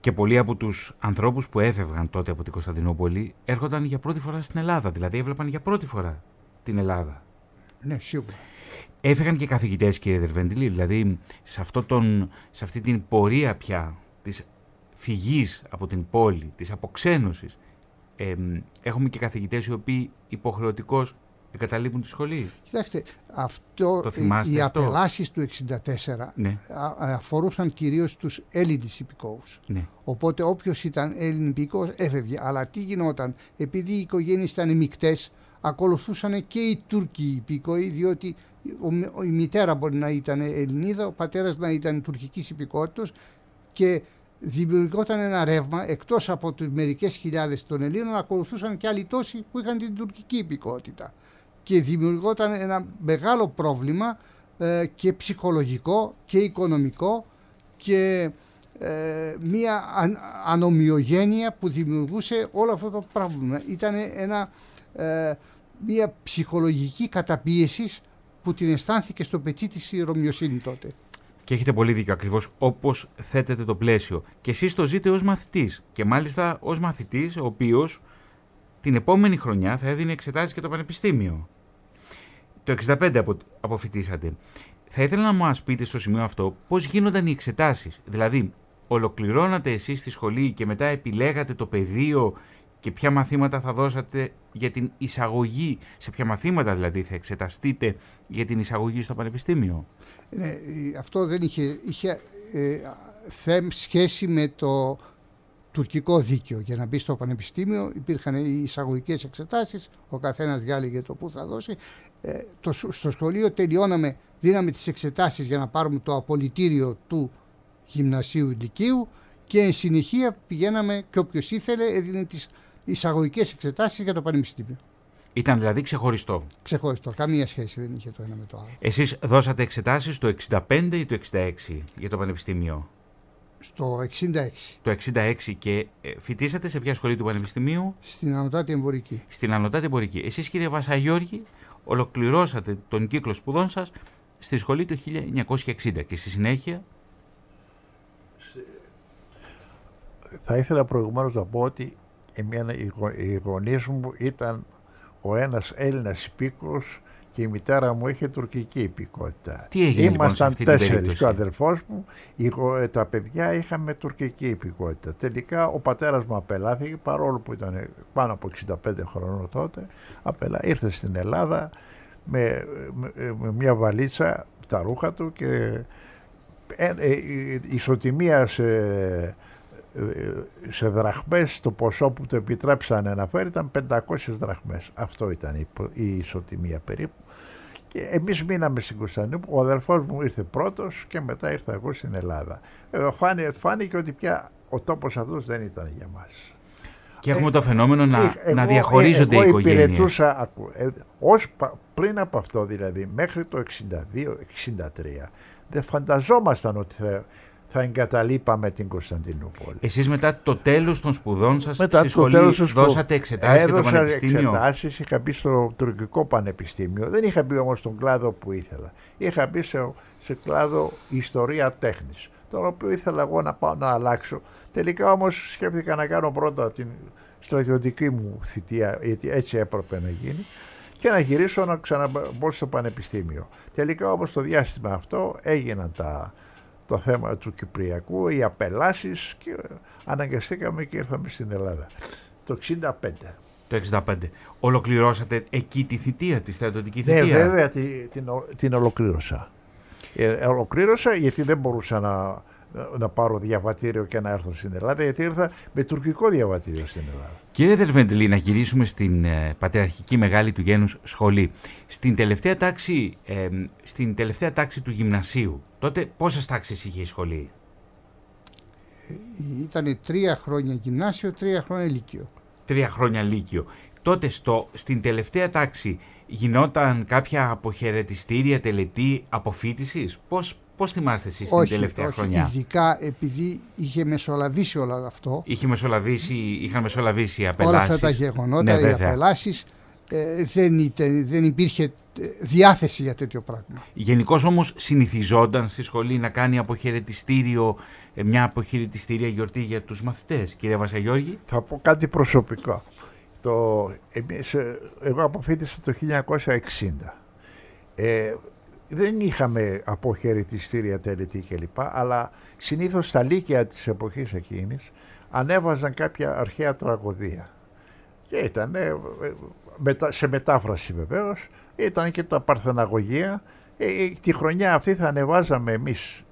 Και πολλοί από τους ανθρώπους που έφευγαν τότε από την Κωνσταντινούπολη έρχονταν για πρώτη φορά στην Ελλάδα, δηλαδή έβλεπαν για πρώτη φορά την Ελλάδα. Ναι, σίγουρα. Έφυγαν και καθηγητές, κύριε Δερβέντιλη, δηλαδή σε, αυτό τον, σε αυτή την πορεία πια της φυγής από την πόλη, της αποξένωσης. Ε, έχουμε και καθηγητές οι οποίοι υποχρεωτικώς εγκαταλείπουν τη σχολή. Κοιτάξτε, αυτό, το οι απελάσεις του 1964 ναι. αφορούσαν κυρίως τους Έλληνες υπηκόους. Ναι. Οπότε όποιος ήταν Έλλην υπηκόος έφευγε. Αλλά τι γινόταν, επειδή οι οικογένειες ήταν μεικτές, ακολουθούσαν και οι Τούρκοι υπήκοοι, διότι η μητέρα μπορεί να ήταν Ελληνίδα, ο πατέρας να ήταν τουρκικής υπηκότητας και δημιουργόταν ένα ρεύμα εκτός από τις μερικές χιλιάδες των Ελλήνων ακολουθούσαν και άλλοι τόσοι που είχαν την τουρκική υπηκότητα και δημιουργόταν ένα μεγάλο πρόβλημα ε, και ψυχολογικό και οικονομικό και ε, μια ανομοιογένεια που δημιουργούσε όλο αυτό το πρόβλημα. Ήταν ένα ε, μια ψυχολογική καταπίεσης που την αισθάνθηκε στο πετσί της η Ρωμιοσύνη τότε. Και έχετε πολύ δίκιο ακριβώς όπως θέτετε το πλαίσιο. Και εσείς το ζείτε ως μαθητής. Και μάλιστα ως μαθητής, ο οποίος την επόμενη χρονιά θα έδινε εξετάσεις και το Πανεπιστήμιο. Το 65 αποφυτίσατε. Θα ήθελα να μου πείτε στο σημείο αυτό πώς γίνονταν οι εξετάσεις. Δηλαδή, ολοκληρώνατε εσείς τη σχολή και μετά επιλέγατε το πεδίο και ποια μαθήματα θα δώσατε για την εισαγωγή, σε ποια μαθήματα δηλαδή θα εξεταστείτε για την εισαγωγή στο Πανεπιστήμιο; Ναι, αυτό δεν είχε, είχε ε, σχέση με το τουρκικό δίκαιο. Για να μπει στο Πανεπιστήμιο υπήρχαν οι εισαγωγικές εξετάσεις, ο καθένας διάλεγε το που θα δώσει. Ε, το, στο σχολείο τελειώναμε, δίναμε τις εξετάσεις για να πάρουμε το απολυτήριο του γυμνασίου ηλικίου και εν συνεχεία πηγαίναμε και όποιος ήθελε έδινε τις εισαγωγικές εξετάσεις για το Πανεπιστήμιο. Ήταν δηλαδή ξεχωριστό. Ξεχωριστό. Καμία σχέση δεν είχε το ένα με το άλλο. Εσείς δώσατε εξετάσεις το 65 ή το 66 για το Πανεπιστήμιο; Στο 66. Το 66 και ε, φοιτήσατε σε ποια σχολή του Πανεπιστημίου; Στην Ανωτάτη Εμπορική. Στην Ανωτάτη Εμπορική. Εσείς κύριε Βασαγιώργη ολοκληρώσατε τον κύκλο σπουδών σας στη σχολή του 1960 και στη συνέχεια; Θα ήθελα προηγουμένως να πω ότι εμένα, οι γονείς μου ήταν ο ένας Έλληνας υπήκος και η μητέρα μου είχε τουρκική υπηκότητα. Τι έγινε λοιπόν, Ήμασταν λοιπόν, τέσσερις και ο αδερφός μου, ε, τα παιδιά είχαμε τουρκική υπηκότητα. Τελικά ο πατέρας μου απελάθηκε παρόλο που ήταν πάνω από 65 χρονών τότε, απελά, ήρθε στην Ελλάδα με, με, μια βαλίτσα τα ρούχα του και ε, ε, ισοτιμία σε σε δραχμές το ποσό που το επιτρέψανε να φέρει ήταν 500 δραχμές. Αυτό ήταν η, η ισοτιμία περίπου. Και εμείς μείναμε στην Κωνσταντινούπολη, ο αδερφός μου ήρθε πρώτος και μετά ήρθα εγώ στην Ελλάδα. Ε, φάνηκε ότι πια ο τόπος αυτός δεν ήταν για μας. Και έχουμε το φαινόμενο να, ε, να διαχωρίζονται εγώ, εγώ οι οικογένειες. Υπηρετούσα, ε, ως, πριν από αυτό δηλαδή, μέχρι το 62-63, δεν φανταζόμασταν ότι θα, θα εγκαταλείπαμε την Κωνσταντινούπολη. Εσείς μετά το τέλος των σπουδών σας μετά στη σχολή τέλος δώσατε εξετάσεις για το πανεπιστήμιο; εξετάσεις, είχα μπει στο τουρκικό πανεπιστήμιο. Δεν είχα μπει όμως στον κλάδο που ήθελα. Είχα μπει σε, σε κλάδο ιστορία τέχνης, τον οποίο ήθελα εγώ να πάω να αλλάξω. Τελικά όμως σκέφτηκα να κάνω πρώτα την στρατιωτική μου θητεία, γιατί έτσι έπρεπε να γίνει και να γυρίσω να ξαναμπω στο πανεπιστήμιο. Τελικά όμως το διάστημα αυτό έγιναν τα, το θέμα του Κυπριακού, οι απελάσεις και αναγκαστήκαμε και ήρθαμε στην Ελλάδα. Το 65. Το 65. Ολοκληρώσατε εκεί τη θητεία, τη στρατιωτική ναι, θητεία; Ναι, βέβαια την, την, την ολοκλήρωσα. Ε, ολοκλήρωσα γιατί δεν μπορούσα να, να πάρω διαβατήριο και να έρθω στην Ελλάδα, γιατί ήρθα με τουρκικό διαβατήριο στην Ελλάδα. Κύριε Δερβεντλή, να γυρίσουμε στην ε, πατριαρχική μεγάλη του γένους σχολή. Στην τελευταία τάξη, ε, στην τελευταία τάξη του γυμνασίου, τότε πόσες τάξεις είχε η σχολή; Ήταν τρία χρόνια γυμνάσιο, τρία χρόνια λύκειο. Τρία χρόνια λύκειο. Τότε στο, στην τελευταία τάξη γινόταν κάποια αποχαιρετιστήρια τελετή αποφύτησης; Πώς, πώς θυμάστε εσείς την τελευταία όχι, χρονιά; Ειδικά επειδή είχε μεσολαβήσει όλο αυτό. Είχε μεσολαβήσει, είχαν μεσολαβήσει οι απελάσεις. Όλα αυτά τα γεγονότα, Ναι, οι βέβαια. απελάσεις, ε, δεν, είτε- δεν υπήρχε ε, διάθεση για τέτοιο πράγμα. Γενικώς όμως συνηθιζόταν στη σχολή να κάνει αποχαιρετιστήριο, ε, μια αποχαιρετιστήρια γιορτή για τους μαθητές. Κύριε Βασαγιώργη. Θα πω κάτι προσωπικό. Το, εμείς, ε, εγώ αποφύτησα το 1960. Ε, δεν είχαμε αποχαιρετιστήρια τελετή κλπ. Αλλά συνήθως στα λύκεια της εποχής εκείνης ανέβαζαν κάποια αρχαία τραγωδία. Και ήταν ε, ε, μετα- σε μετάφραση βεβαίως, ήταν και τα παρθεναγωγεία. Ε, ε, τη χρονιά αυτή θα ανεβάζαμε εμείς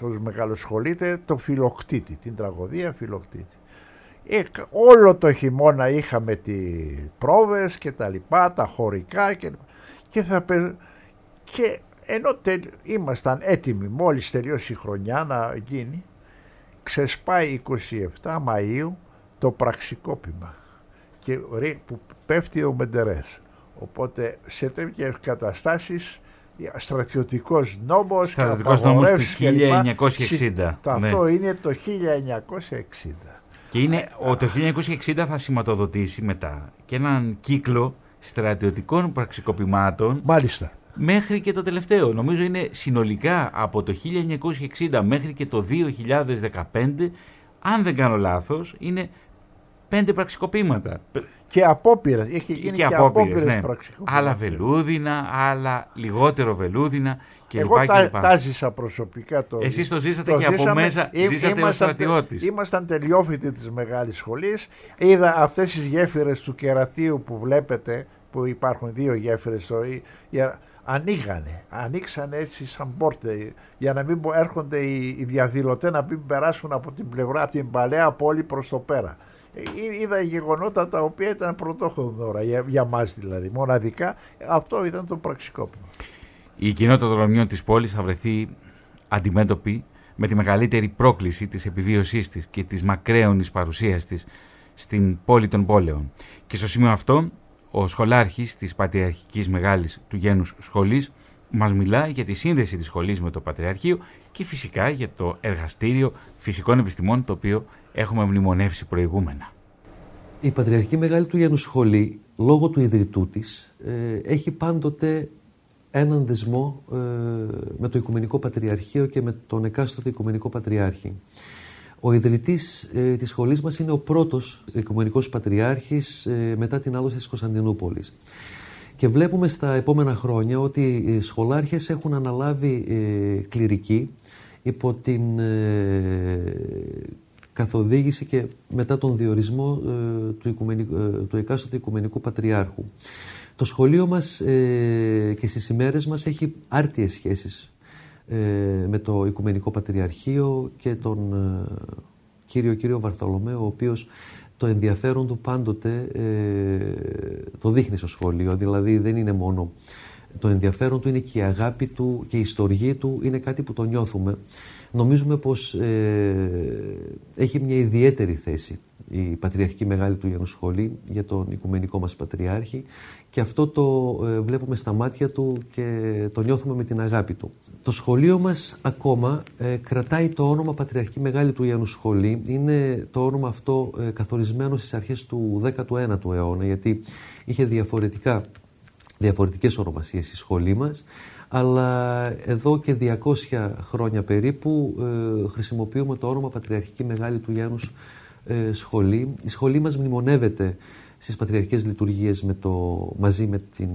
ως μεγαλοσχολείτε το Φιλοκτήτη, την τραγωδία Φιλοκτήτη. Ε, κα- όλο το χειμώνα είχαμε τι πρόβες και τα λοιπά, τα χωρικά και, και, θα, πε- και ενώ τελ, ήμασταν έτοιμοι μόλις τελειώσει η χρονιά να γίνει, ξεσπάει 27 Μαΐου το πραξικόπημα και ρί- που πέφτει ο Μεντερές. Οπότε σε τέτοιες καταστάσεις στρατιωτικός νόμος και Στρατιωτικός νόμος του απαγορεύσεις κλπ. 1960. Το ναι. Αυτό είναι το 1960. Και είναι, ο, το 1960 θα σηματοδοτήσει μετά και έναν κύκλο στρατιωτικών πραξικοπημάτων Μάλιστα. μέχρι και το τελευταίο. Νομίζω είναι συνολικά από το 1960 μέχρι και το 2015, αν δεν κάνω λάθος, είναι πέντε πραξικοπήματα. Και απόπειρες. Έχει γίνει και, απόπειρες ναι. πραξικοπήματα. Άλλα βελούδινα, άλλα λιγότερο βελούδινα κλπ. Εγώ τα, κλπ. τα ζήσα προσωπικά το. Εσείς το ζήσατε και από ζήσαμε. μέσα, Ή- ζήσατε ως ήμασταν- στρατιώτης. Ήμασταν τελειόφοιτοι της μεγάλης σχολής. Είδα αυτές τις γέφυρες του κερατίου που βλέπετε, που υπάρχουν δύο γέφυρες στο, ή- για- ανοίγανε, ανοίξανε έτσι σαν πόρτε για να μην μπο- έρχονται οι, οι διαδηλωτές να μην περάσουν από την πλευρά, από την παλαιά πόλη προς το πέρα. Ε, Εί- Είδα γεγονότα τα οποία ήταν πρωτόχρονα για, για μας δηλαδή, μοναδικά. Αυτό ήταν το πραξικόπημα. Η κοινότητα των Ρωμιών της πόλης θα βρεθεί αντιμέτωπη με τη μεγαλύτερη πρόκληση της επιβίωσής της και της μακραίωνης παρουσίας της στην πόλη των πόλεων. Και στο σημείο αυτό, ο σχολάρχης της Πατριαρχικής Μεγάλης του Γένους Σχολής μας μιλά για τη σύνδεση της σχολής με το Πατριαρχείο και φυσικά για το εργαστήριο φυσικών επιστημών το οποίο έχουμε μνημονεύσει προηγούμενα. Η Πατριαρχική Μεγάλη του Γιάννου Σχολή, λόγω του ιδρυτού της, ε, έχει πάντοτε έναν δεσμό ε, με το Οικουμενικό Πατριαρχείο και με τον εκάστοτε Οικουμενικό Πατριάρχη. Ο ιδρυτής ε, της σχολής μας είναι ο πρώτος Οικουμενικός Πατριάρχης ε, μετά την άλωση της Κωνσταντινούπολης. Και βλέπουμε στα επόμενα χρόνια ότι οι σχολάρχες έχουν αναλάβει ε, κληρική υπό την ε, καθοδήγηση και μετά τον διορισμό ε, του, οικουμενικού, ε, του εκάστοτε Οικουμενικού Πατριάρχου. Το σχολείο μας ε, και στις ημέρες μας έχει άρτιες σχέσεις ε, με το Οικουμενικό Πατριαρχείο και τον ε, κύριο κύριο Βαρθολομαίο, ο οποίος το ενδιαφέρον του πάντοτε ε, το δείχνει στο σχολείο. Δηλαδή δεν είναι μόνο το ενδιαφέρον του, είναι και η αγάπη του και η στοργή του, είναι κάτι που το νιώθουμε. Νομίζουμε πως ε, έχει μια ιδιαίτερη θέση η Πατριαρχική Μεγάλη του Γιάννου Σχολή για τον Οικουμενικό μας Πατριάρχη και αυτό το ε, βλέπουμε στα μάτια του και το νιώθουμε με την αγάπη του. Το σχολείο μας ακόμα ε, κρατάει το όνομα Πατριαρχική Μεγάλη του Ιαννού Σχολή. Είναι το όνομα αυτό ε, καθορισμένο στις αρχές του 19ου αιώνα γιατί είχε διαφορετικά, διαφορετικές ονομασίες η σχολή μας αλλά εδώ και 200 χρόνια περίπου ε, χρησιμοποιούμε το όνομα Πατριαρχική Μεγάλη του Γιάννους ε, Σχολή. Η σχολή μας μνημονεύεται στις πατριαρχικές λειτουργίες με το, μαζί με την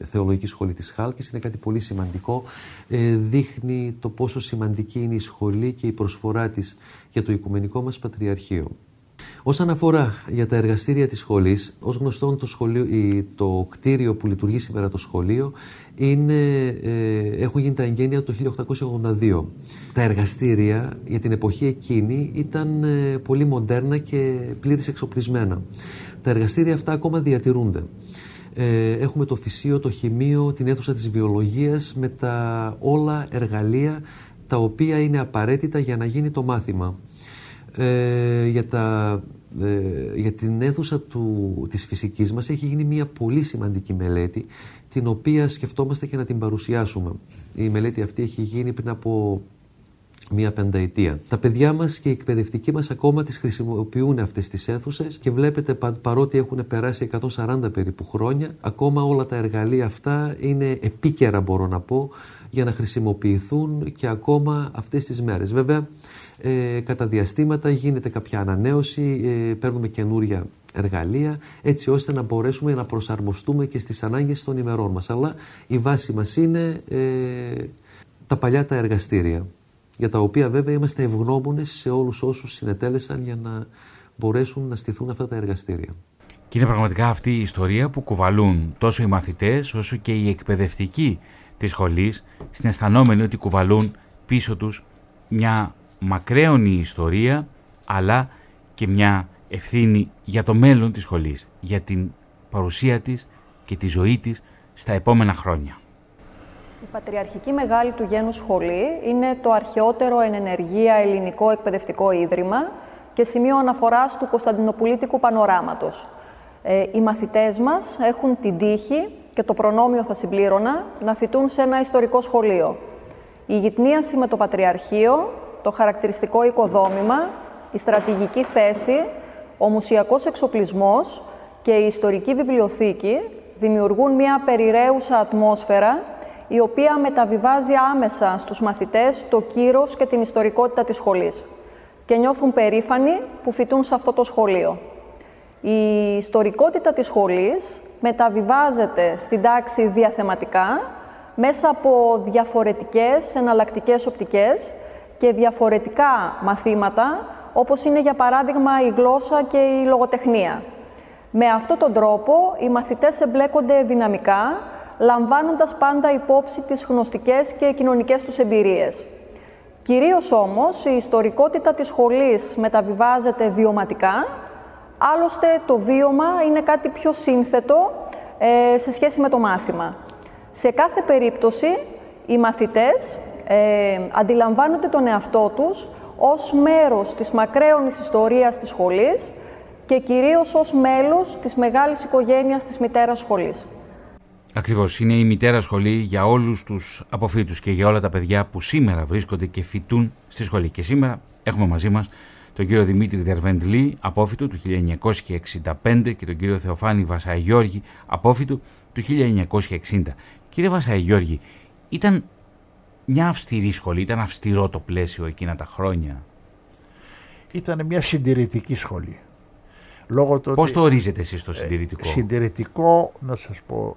ε, Θεολογική Σχολή της Χάλκης. Είναι κάτι πολύ σημαντικό. Ε, δείχνει το πόσο σημαντική είναι η σχολή και η προσφορά της για το Οικουμενικό μας Πατριαρχείο. Όσον αφορά για τα εργαστήρια της σχολής, ως γνωστόν το, σχολείο, το κτίριο που λειτουργεί σήμερα το σχολείο είναι, ε, έχουν γίνει τα εγγένεια το 1882. Τα εργαστήρια για την εποχή εκείνη ήταν ε, πολύ μοντέρνα και πλήρης εξοπλισμένα. Τα εργαστήρια αυτά ακόμα διατηρούνται. Ε, έχουμε το φυσίο, το χημείο, την αίθουσα της βιολογίας με τα όλα εργαλεία τα οποία είναι απαραίτητα για να γίνει το μάθημα. Ε, για, τα, ε, για την αίθουσα του, της φυσικής μας έχει γίνει μια πολύ σημαντική μελέτη την οποία σκεφτόμαστε και να την παρουσιάσουμε. Η μελέτη αυτή έχει γίνει πριν από μία πενταετία. Τα παιδιά μας και οι εκπαιδευτικοί μας ακόμα τις χρησιμοποιούν αυτές τις αίθουσες και βλέπετε παρότι έχουν περάσει 140 περίπου χρόνια, ακόμα όλα τα εργαλεία αυτά είναι επίκαιρα μπορώ να πω για να χρησιμοποιηθούν και ακόμα αυτές τις μέρες. Βέβαια, ε, κατά διαστήματα γίνεται κάποια ανανέωση, ε, παίρνουμε καινούρια εργαλεία έτσι ώστε να μπορέσουμε να προσαρμοστούμε και στις ανάγκες των ημερών μας. Αλλά η βάση μας είναι ε, τα παλιά τα εργαστήρια για τα οποία βέβαια είμαστε ευγνώμονες σε όλους όσους συνετέλεσαν για να μπορέσουν να στηθούν αυτά τα εργαστήρια. Και είναι πραγματικά αυτή η ιστορία που κουβαλούν τόσο οι μαθητές όσο και οι εκπαιδευτικοί της σχολής συναισθανόμενοι ότι κουβαλούν πίσω τους μια μακραίωνη ιστορία αλλά και μια ευθύνη για το μέλλον της σχολής, για την παρουσία της και τη ζωή της στα επόμενα χρόνια. Η Πατριαρχική Μεγάλη του Γένους Σχολή είναι το αρχαιότερο εν ενεργεία ελληνικό εκπαιδευτικό ίδρυμα και σημείο αναφοράς του Κωνσταντινοπολίτικου πανοράματος. Ε, οι μαθητές μας έχουν την τύχη και το προνόμιο θα συμπλήρωνα να φοιτούν σε ένα ιστορικό σχολείο. Η γυτνίαση με το Πατριαρχείο, το χαρακτηριστικό οικοδόμημα, η στρατηγική θέση, ο μουσιακός εξοπλισμός και η ιστορική βιβλιοθήκη δημιουργούν μια περιραίουσα ατμόσφαιρα η οποία μεταβιβάζει άμεσα στους μαθητές το κύρος και την ιστορικότητα της σχολής και νιώθουν περήφανοι που φοιτούν σε αυτό το σχολείο. Η ιστορικότητα της σχολής μεταβιβάζεται στην τάξη διαθεματικά μέσα από διαφορετικές εναλλακτικές οπτικές και διαφορετικά μαθήματα, όπως είναι για παράδειγμα η γλώσσα και η λογοτεχνία. Με αυτόν τον τρόπο οι μαθητές εμπλέκονται δυναμικά, λαμβάνοντας πάντα υπόψη τις γνωστικές και κοινωνικές τους εμπειρίες. Κυρίως όμως η ιστορικότητα της σχολής μεταβιβάζεται βιωματικά, άλλωστε το βίωμα είναι κάτι πιο σύνθετο ε, σε σχέση με το μάθημα. Σε κάθε περίπτωση οι μαθητές ε, αντιλαμβάνονται τον εαυτό τους ως μέρος της μακραίωνης ιστορίας της σχολής και κυρίως ως μέλος της μεγάλης οικογένειας της μητέρας σχολής. Ακριβώς, είναι η μητέρα σχολή για όλους τους αποφύτους και για όλα τα παιδιά που σήμερα βρίσκονται και φοιτούν στη σχολή. Και σήμερα έχουμε μαζί μας τον κύριο Δημήτρη Δερβεντλή, απόφυτο του 1965 και τον κύριο Θεοφάνη Βασαγιώργη, απόφυτο του 1960. Κύριε Βασαγιώργη, ήταν μια αυστηρή σχολή, ήταν αυστηρό το πλαίσιο εκείνα τα χρόνια. Ήταν μια συντηρητική σχολή. Λόγω το Πώς το ορίζετε εσείς το ε, συντηρητικό; συντηρητικό, να σας πω,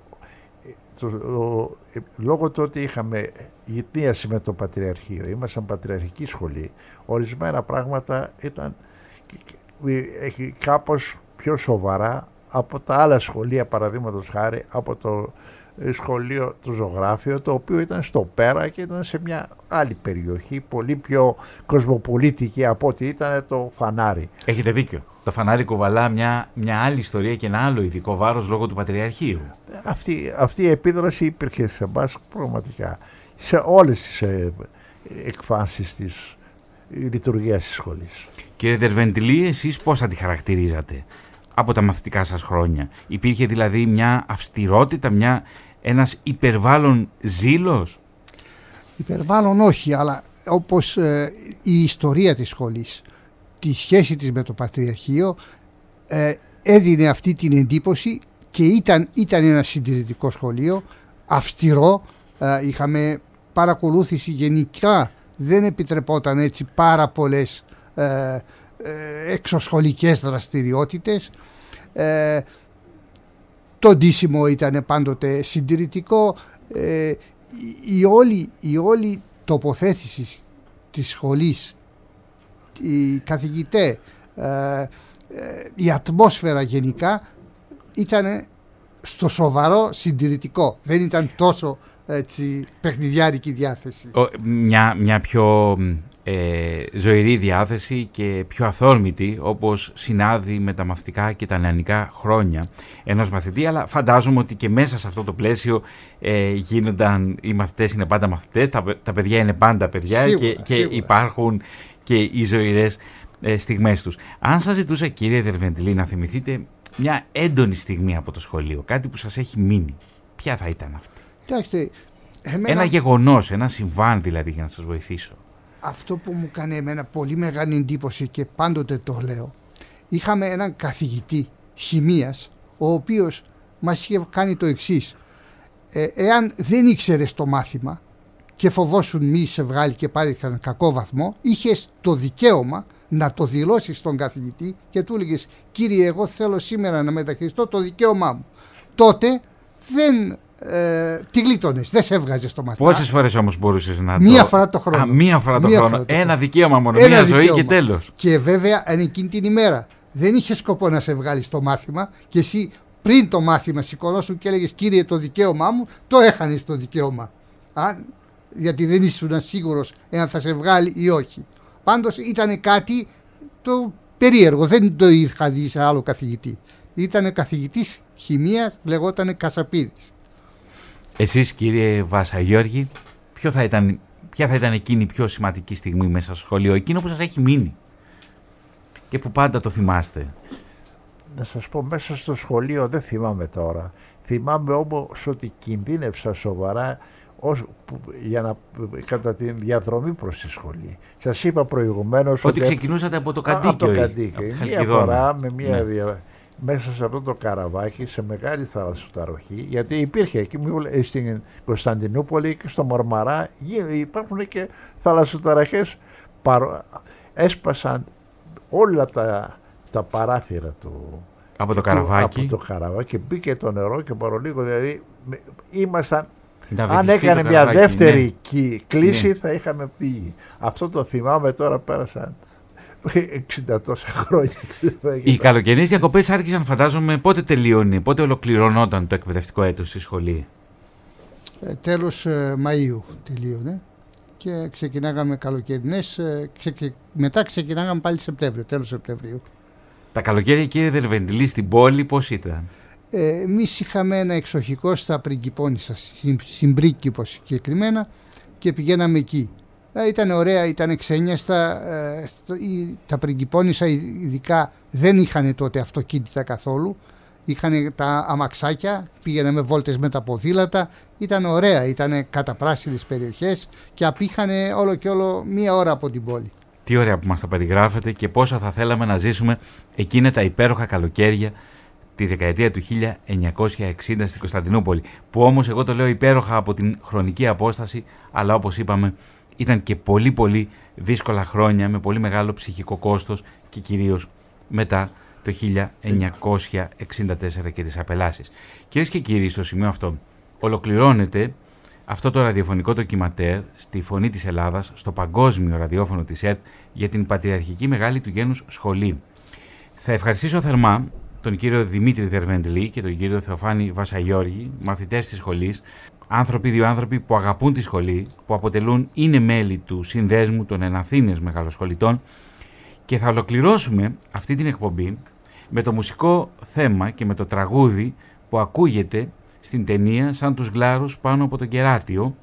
το, λόγω του ότι είχαμε γυτνίαση με το Πατριαρχείο, ήμασταν Πατριαρχική σχολή, ορισμένα πράγματα ήταν έχει κάπως πιο σοβαρά από τα άλλα σχολεία, παραδείγματος χάρη, από το σχολείο το ζωγράφιο το οποίο ήταν στο πέρα και ήταν σε μια άλλη περιοχή πολύ πιο κοσμοπολίτικη από ό,τι ήταν το φανάρι. Έχετε δίκιο. Το φανάρι κουβαλά μια, μια άλλη ιστορία και ένα άλλο ειδικό βάρος λόγω του Πατριαρχείου. Αυτή, αυτή η επίδραση υπήρχε σε εμάς πραγματικά σε όλες τις ε, εκφάνσεις της λειτουργίας της σχολής. Κύριε Δερβεντιλή, εσείς πώς θα τη χαρακτηρίζατε από τα μαθητικά σας χρόνια; Υπήρχε δηλαδή μια αυστηρότητα, μια ένας υπερβάλλον ζήλος; Υπερβάλλον όχι, αλλά όπως ε, η ιστορία της σχολής, τη σχέση της με το Πατριαρχείο ε, έδινε αυτή την εντύπωση και ήταν, ήταν ένα συντηρητικό σχολείο, αυστηρό, ε, είχαμε παρακολούθηση γενικά, δεν επιτρεπόταν έτσι πάρα πολλές ε, εξωσχολικές δραστηριότητες το ντύσιμο ήταν πάντοτε συντηρητικό. Ε, η, όλη, η όλη τοποθέτηση της σχολής, οι καθηγητές, ε, η ατμόσφαιρα γενικά ήταν στο σοβαρό συντηρητικό. Δεν ήταν τόσο έτσι, παιχνιδιάρικη διάθεση. μια, μια πιο ε, ζωηρή διάθεση και πιο αθόρμητη όπως συνάδει με τα μαθητικά και τα νεανικά χρόνια ενός μαθητή αλλά φαντάζομαι ότι και μέσα σε αυτό το πλαίσιο ε, γίνονταν οι μαθητές είναι πάντα μαθητές, τα, τα παιδιά είναι πάντα παιδιά και, και υπάρχουν και οι ζωηρές ε, στιγμές τους. Αν σας ζητούσα κύριε Δερβεντλή να θυμηθείτε μια έντονη στιγμή από το σχολείο, κάτι που σας έχει μείνει, ποια θα ήταν αυτή; Κοιτάξτε, εμένα... Ένα γεγονός, ένα συμβάν δηλαδή για να σας βοηθήσω αυτό που μου κάνει εμένα πολύ μεγάλη εντύπωση και πάντοτε το λέω είχαμε έναν καθηγητή χημίας ο οποίος μας είχε κάνει το εξής. Ε, εάν δεν ήξερε το μάθημα και φοβόσουν μη σε βγάλει και πάρει έναν κακό βαθμό είχες το δικαίωμα να το δηλώσεις στον καθηγητή και του έλεγες κύριε εγώ θέλω σήμερα να μεταχειριστώ το δικαίωμά μου τότε δεν ε, τη γλίτωνες. Δεν σε έβγαζε στο μαθήμα. Πόσες φορές όμως μπορούσες να Μία φορά το χρόνο. Α, μία φορά το μία χρόνο. Φορά το Ένα δικαίωμα μόνο. Ένα μία δικαίωμα. ζωή και τέλος. Και βέβαια αν εκείνη την ημέρα δεν είχε σκοπό να σε βγάλει στο μάθημα και εσύ πριν το μάθημα σηκωνόσουν και έλεγες Κύριε, το δικαίωμά μου, το έχανες το δικαίωμα. Αν, γιατί δεν ήσουν σίγουρος εάν θα σε βγάλει ή όχι. Πάντως ήταν κάτι το περίεργο. Δεν το είχα δει σε άλλο καθηγητή. Ήταν καθηγητής χημίας, λεγόταν Κασαπίδης. Εσείς κύριε Βασαγιώργη, ποιο θα ήταν, ποια θα ήταν εκείνη η πιο σημαντική στιγμή μέσα στο σχολείο, εκείνο που σας έχει μείνει και που πάντα το θυμάστε; Να σας πω, μέσα στο σχολείο δεν θυμάμαι τώρα. Θυμάμαι όμως ότι κινδύνευσα σοβαρά ως, για να, κατά τη διαδρομή προς τη σχολή. Σας είπα προηγουμένως ότι... Ότι ξεκινούσατε από το Καντίκιο. Από το Καντίκιο. Μία φορά με μία ναι μέσα σε αυτό το καραβάκι σε μεγάλη θαλασσοταροχή γιατί υπήρχε εκεί στην Κωνσταντινούπολη και στο Μορμαρά υπάρχουν και θαλασσοταραχές έσπασαν όλα τα, τα παράθυρα του από το καραβάκι από το καραβάκι μπήκε το νερό και παρολίγο δηλαδή ήμασταν αν έκανε μια δεύτερη ναι. κλίση ναι. θα είχαμε πήγει αυτό το θυμάμαι τώρα πέρασαν 60 τόσα χρόνια. Οι καλοκαιρινές διακοπές άρχισαν, φαντάζομαι, πότε τελειώνει, πότε ολοκληρωνόταν το εκπαιδευτικό έτος στη σχολή; Ε, τέλος ε, Μαΐου τελείωνε και ξεκινάγαμε καλοκαιρινές, ε, μετά ξεκινάγαμε πάλι Σεπτέμβριο, τέλος Σεπτεμβρίου. Τα καλοκαίρια κύριε Δερβεντιλή στην πόλη πώς ήταν; Ε, Εμείς είχαμε ένα εξοχικό στα Πριγκυπώνησα, στην Πρίκυπο συγκεκριμένα και πηγαίναμε εκεί. Ε, ήταν ωραία, ήταν ξένιαστα. Ε, τα πριγκυπώνησα ειδικά δεν είχαν τότε αυτοκίνητα καθόλου. Είχαν τα αμαξάκια, πήγαιναμε βόλτες με τα ποδήλατα. Ήταν ωραία, ήταν καταπράσινες περιοχές και απήχανε όλο και όλο μία ώρα από την πόλη. Τι ωραία που μας τα περιγράφετε και πόσο θα θέλαμε να ζήσουμε εκείνα τα υπέροχα καλοκαίρια τη δεκαετία του 1960 στην Κωνσταντινούπολη. Που όμως εγώ το λέω υπέροχα από την χρονική απόσταση, αλλά όπως είπαμε ήταν και πολύ πολύ δύσκολα χρόνια με πολύ μεγάλο ψυχικό κόστος και κυρίως μετά το 1964 και τις απελάσεις. Κυρίες και κύριοι, στο σημείο αυτό ολοκληρώνεται αυτό το ραδιοφωνικό ντοκιματέρ στη Φωνή της Ελλάδας, στο παγκόσμιο ραδιόφωνο της ΕΡΤ για την Πατριαρχική Μεγάλη του Γένους Σχολή. Θα ευχαριστήσω θερμά τον κύριο Δημήτρη Δερβεντλή και τον κύριο Θεοφάνη Βασαγιώργη, μαθητές της σχολής, άνθρωποι, δύο άνθρωποι που αγαπούν τη σχολή, που αποτελούν, είναι μέλη του συνδέσμου των Εναθήνες Μεγαλοσχολητών και θα ολοκληρώσουμε αυτή την εκπομπή με το μουσικό θέμα και με το τραγούδι που ακούγεται στην ταινία σαν τους γλάρους πάνω από τον κεράτιο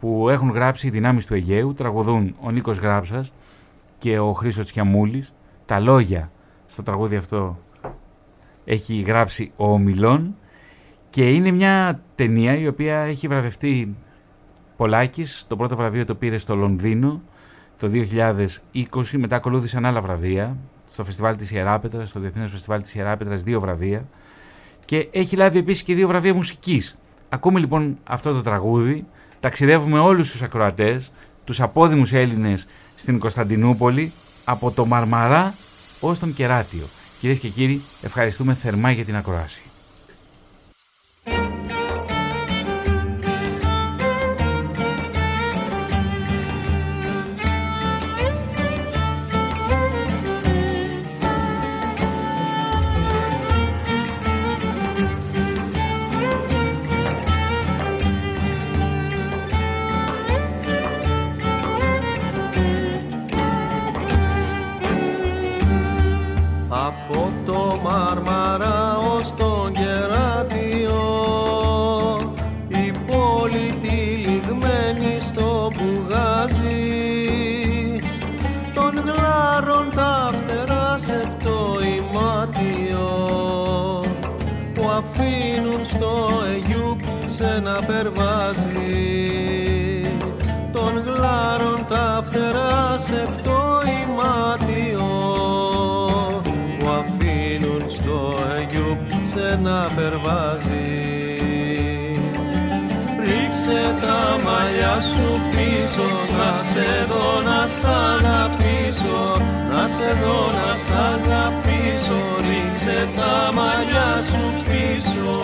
που έχουν γράψει οι δυνάμεις του Αιγαίου, τραγουδούν ο Νίκος Γράψας και ο Χρήστος Τσιαμούλης. Τα λόγια στο τραγούδι αυτό έχει γράψει ο Ομιλών και είναι μια ταινία η οποία έχει βραβευτεί Πολάκης. Το πρώτο βραβείο το πήρε στο Λονδίνο το 2020. Μετά ακολούθησαν άλλα βραβεία. Στο φεστιβάλ της Ιεράπετρας, στο Διεθνές Φεστιβάλ της Ιεράπετρας, δύο βραβεία. Και έχει λάβει επίσης και δύο βραβεία μουσικής. Ακούμε λοιπόν αυτό το τραγούδι. Ταξιδεύουμε όλους τους ακροατές, τους απόδημους Έλληνες στην Κωνσταντινούπολη, από το Μαρμαρά ως τον Κεράτιο. Κυρίες και κύριοι, ευχαριστούμε θερμά για την ακροάση. Από ένα περβάζι των γλάρων τα φτερά σε το σε να περβάζει. Ρίξε τα μαλλιά σου πίσω να σε δω να σ' αγαπήσω. Να σε δω να σ' αγαπήσω. Ρίξε τα μαλλιά σου πίσω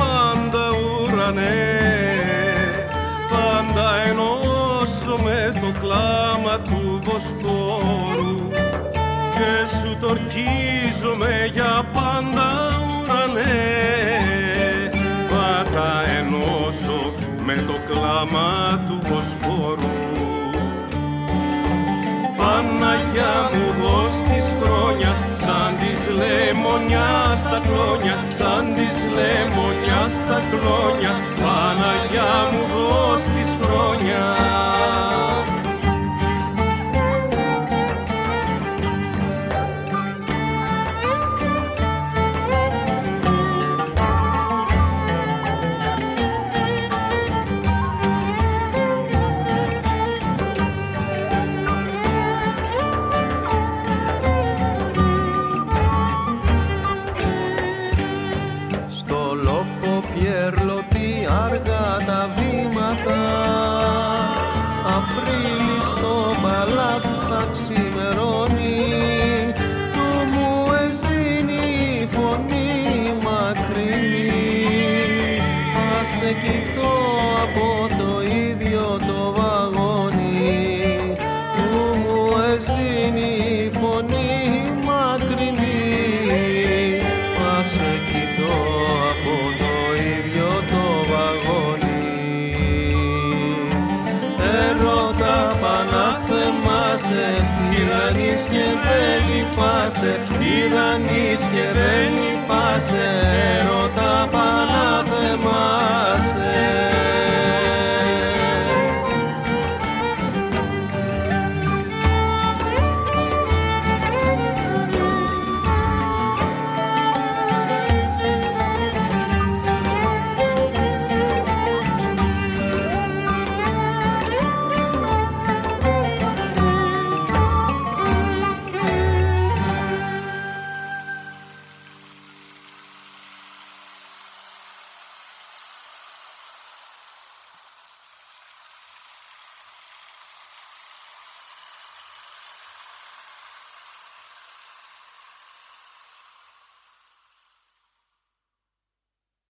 πάντα ουρανέ πάντα ενώσω με το κλάμα του βοσκόρου και σου τορκίζομαι για πάντα ουρανέ πάντα ενώσω με το κλάμα του βοσκόρου Παναγιά μου δώσ' της χρόνια σαν της λεμονιάς τα κλόνια σαν της λεμονιάς τα κλόνια Παναγιά μου δώσ' λυπάσαι, τυραννής και δεν λυπάσαι, έρωτα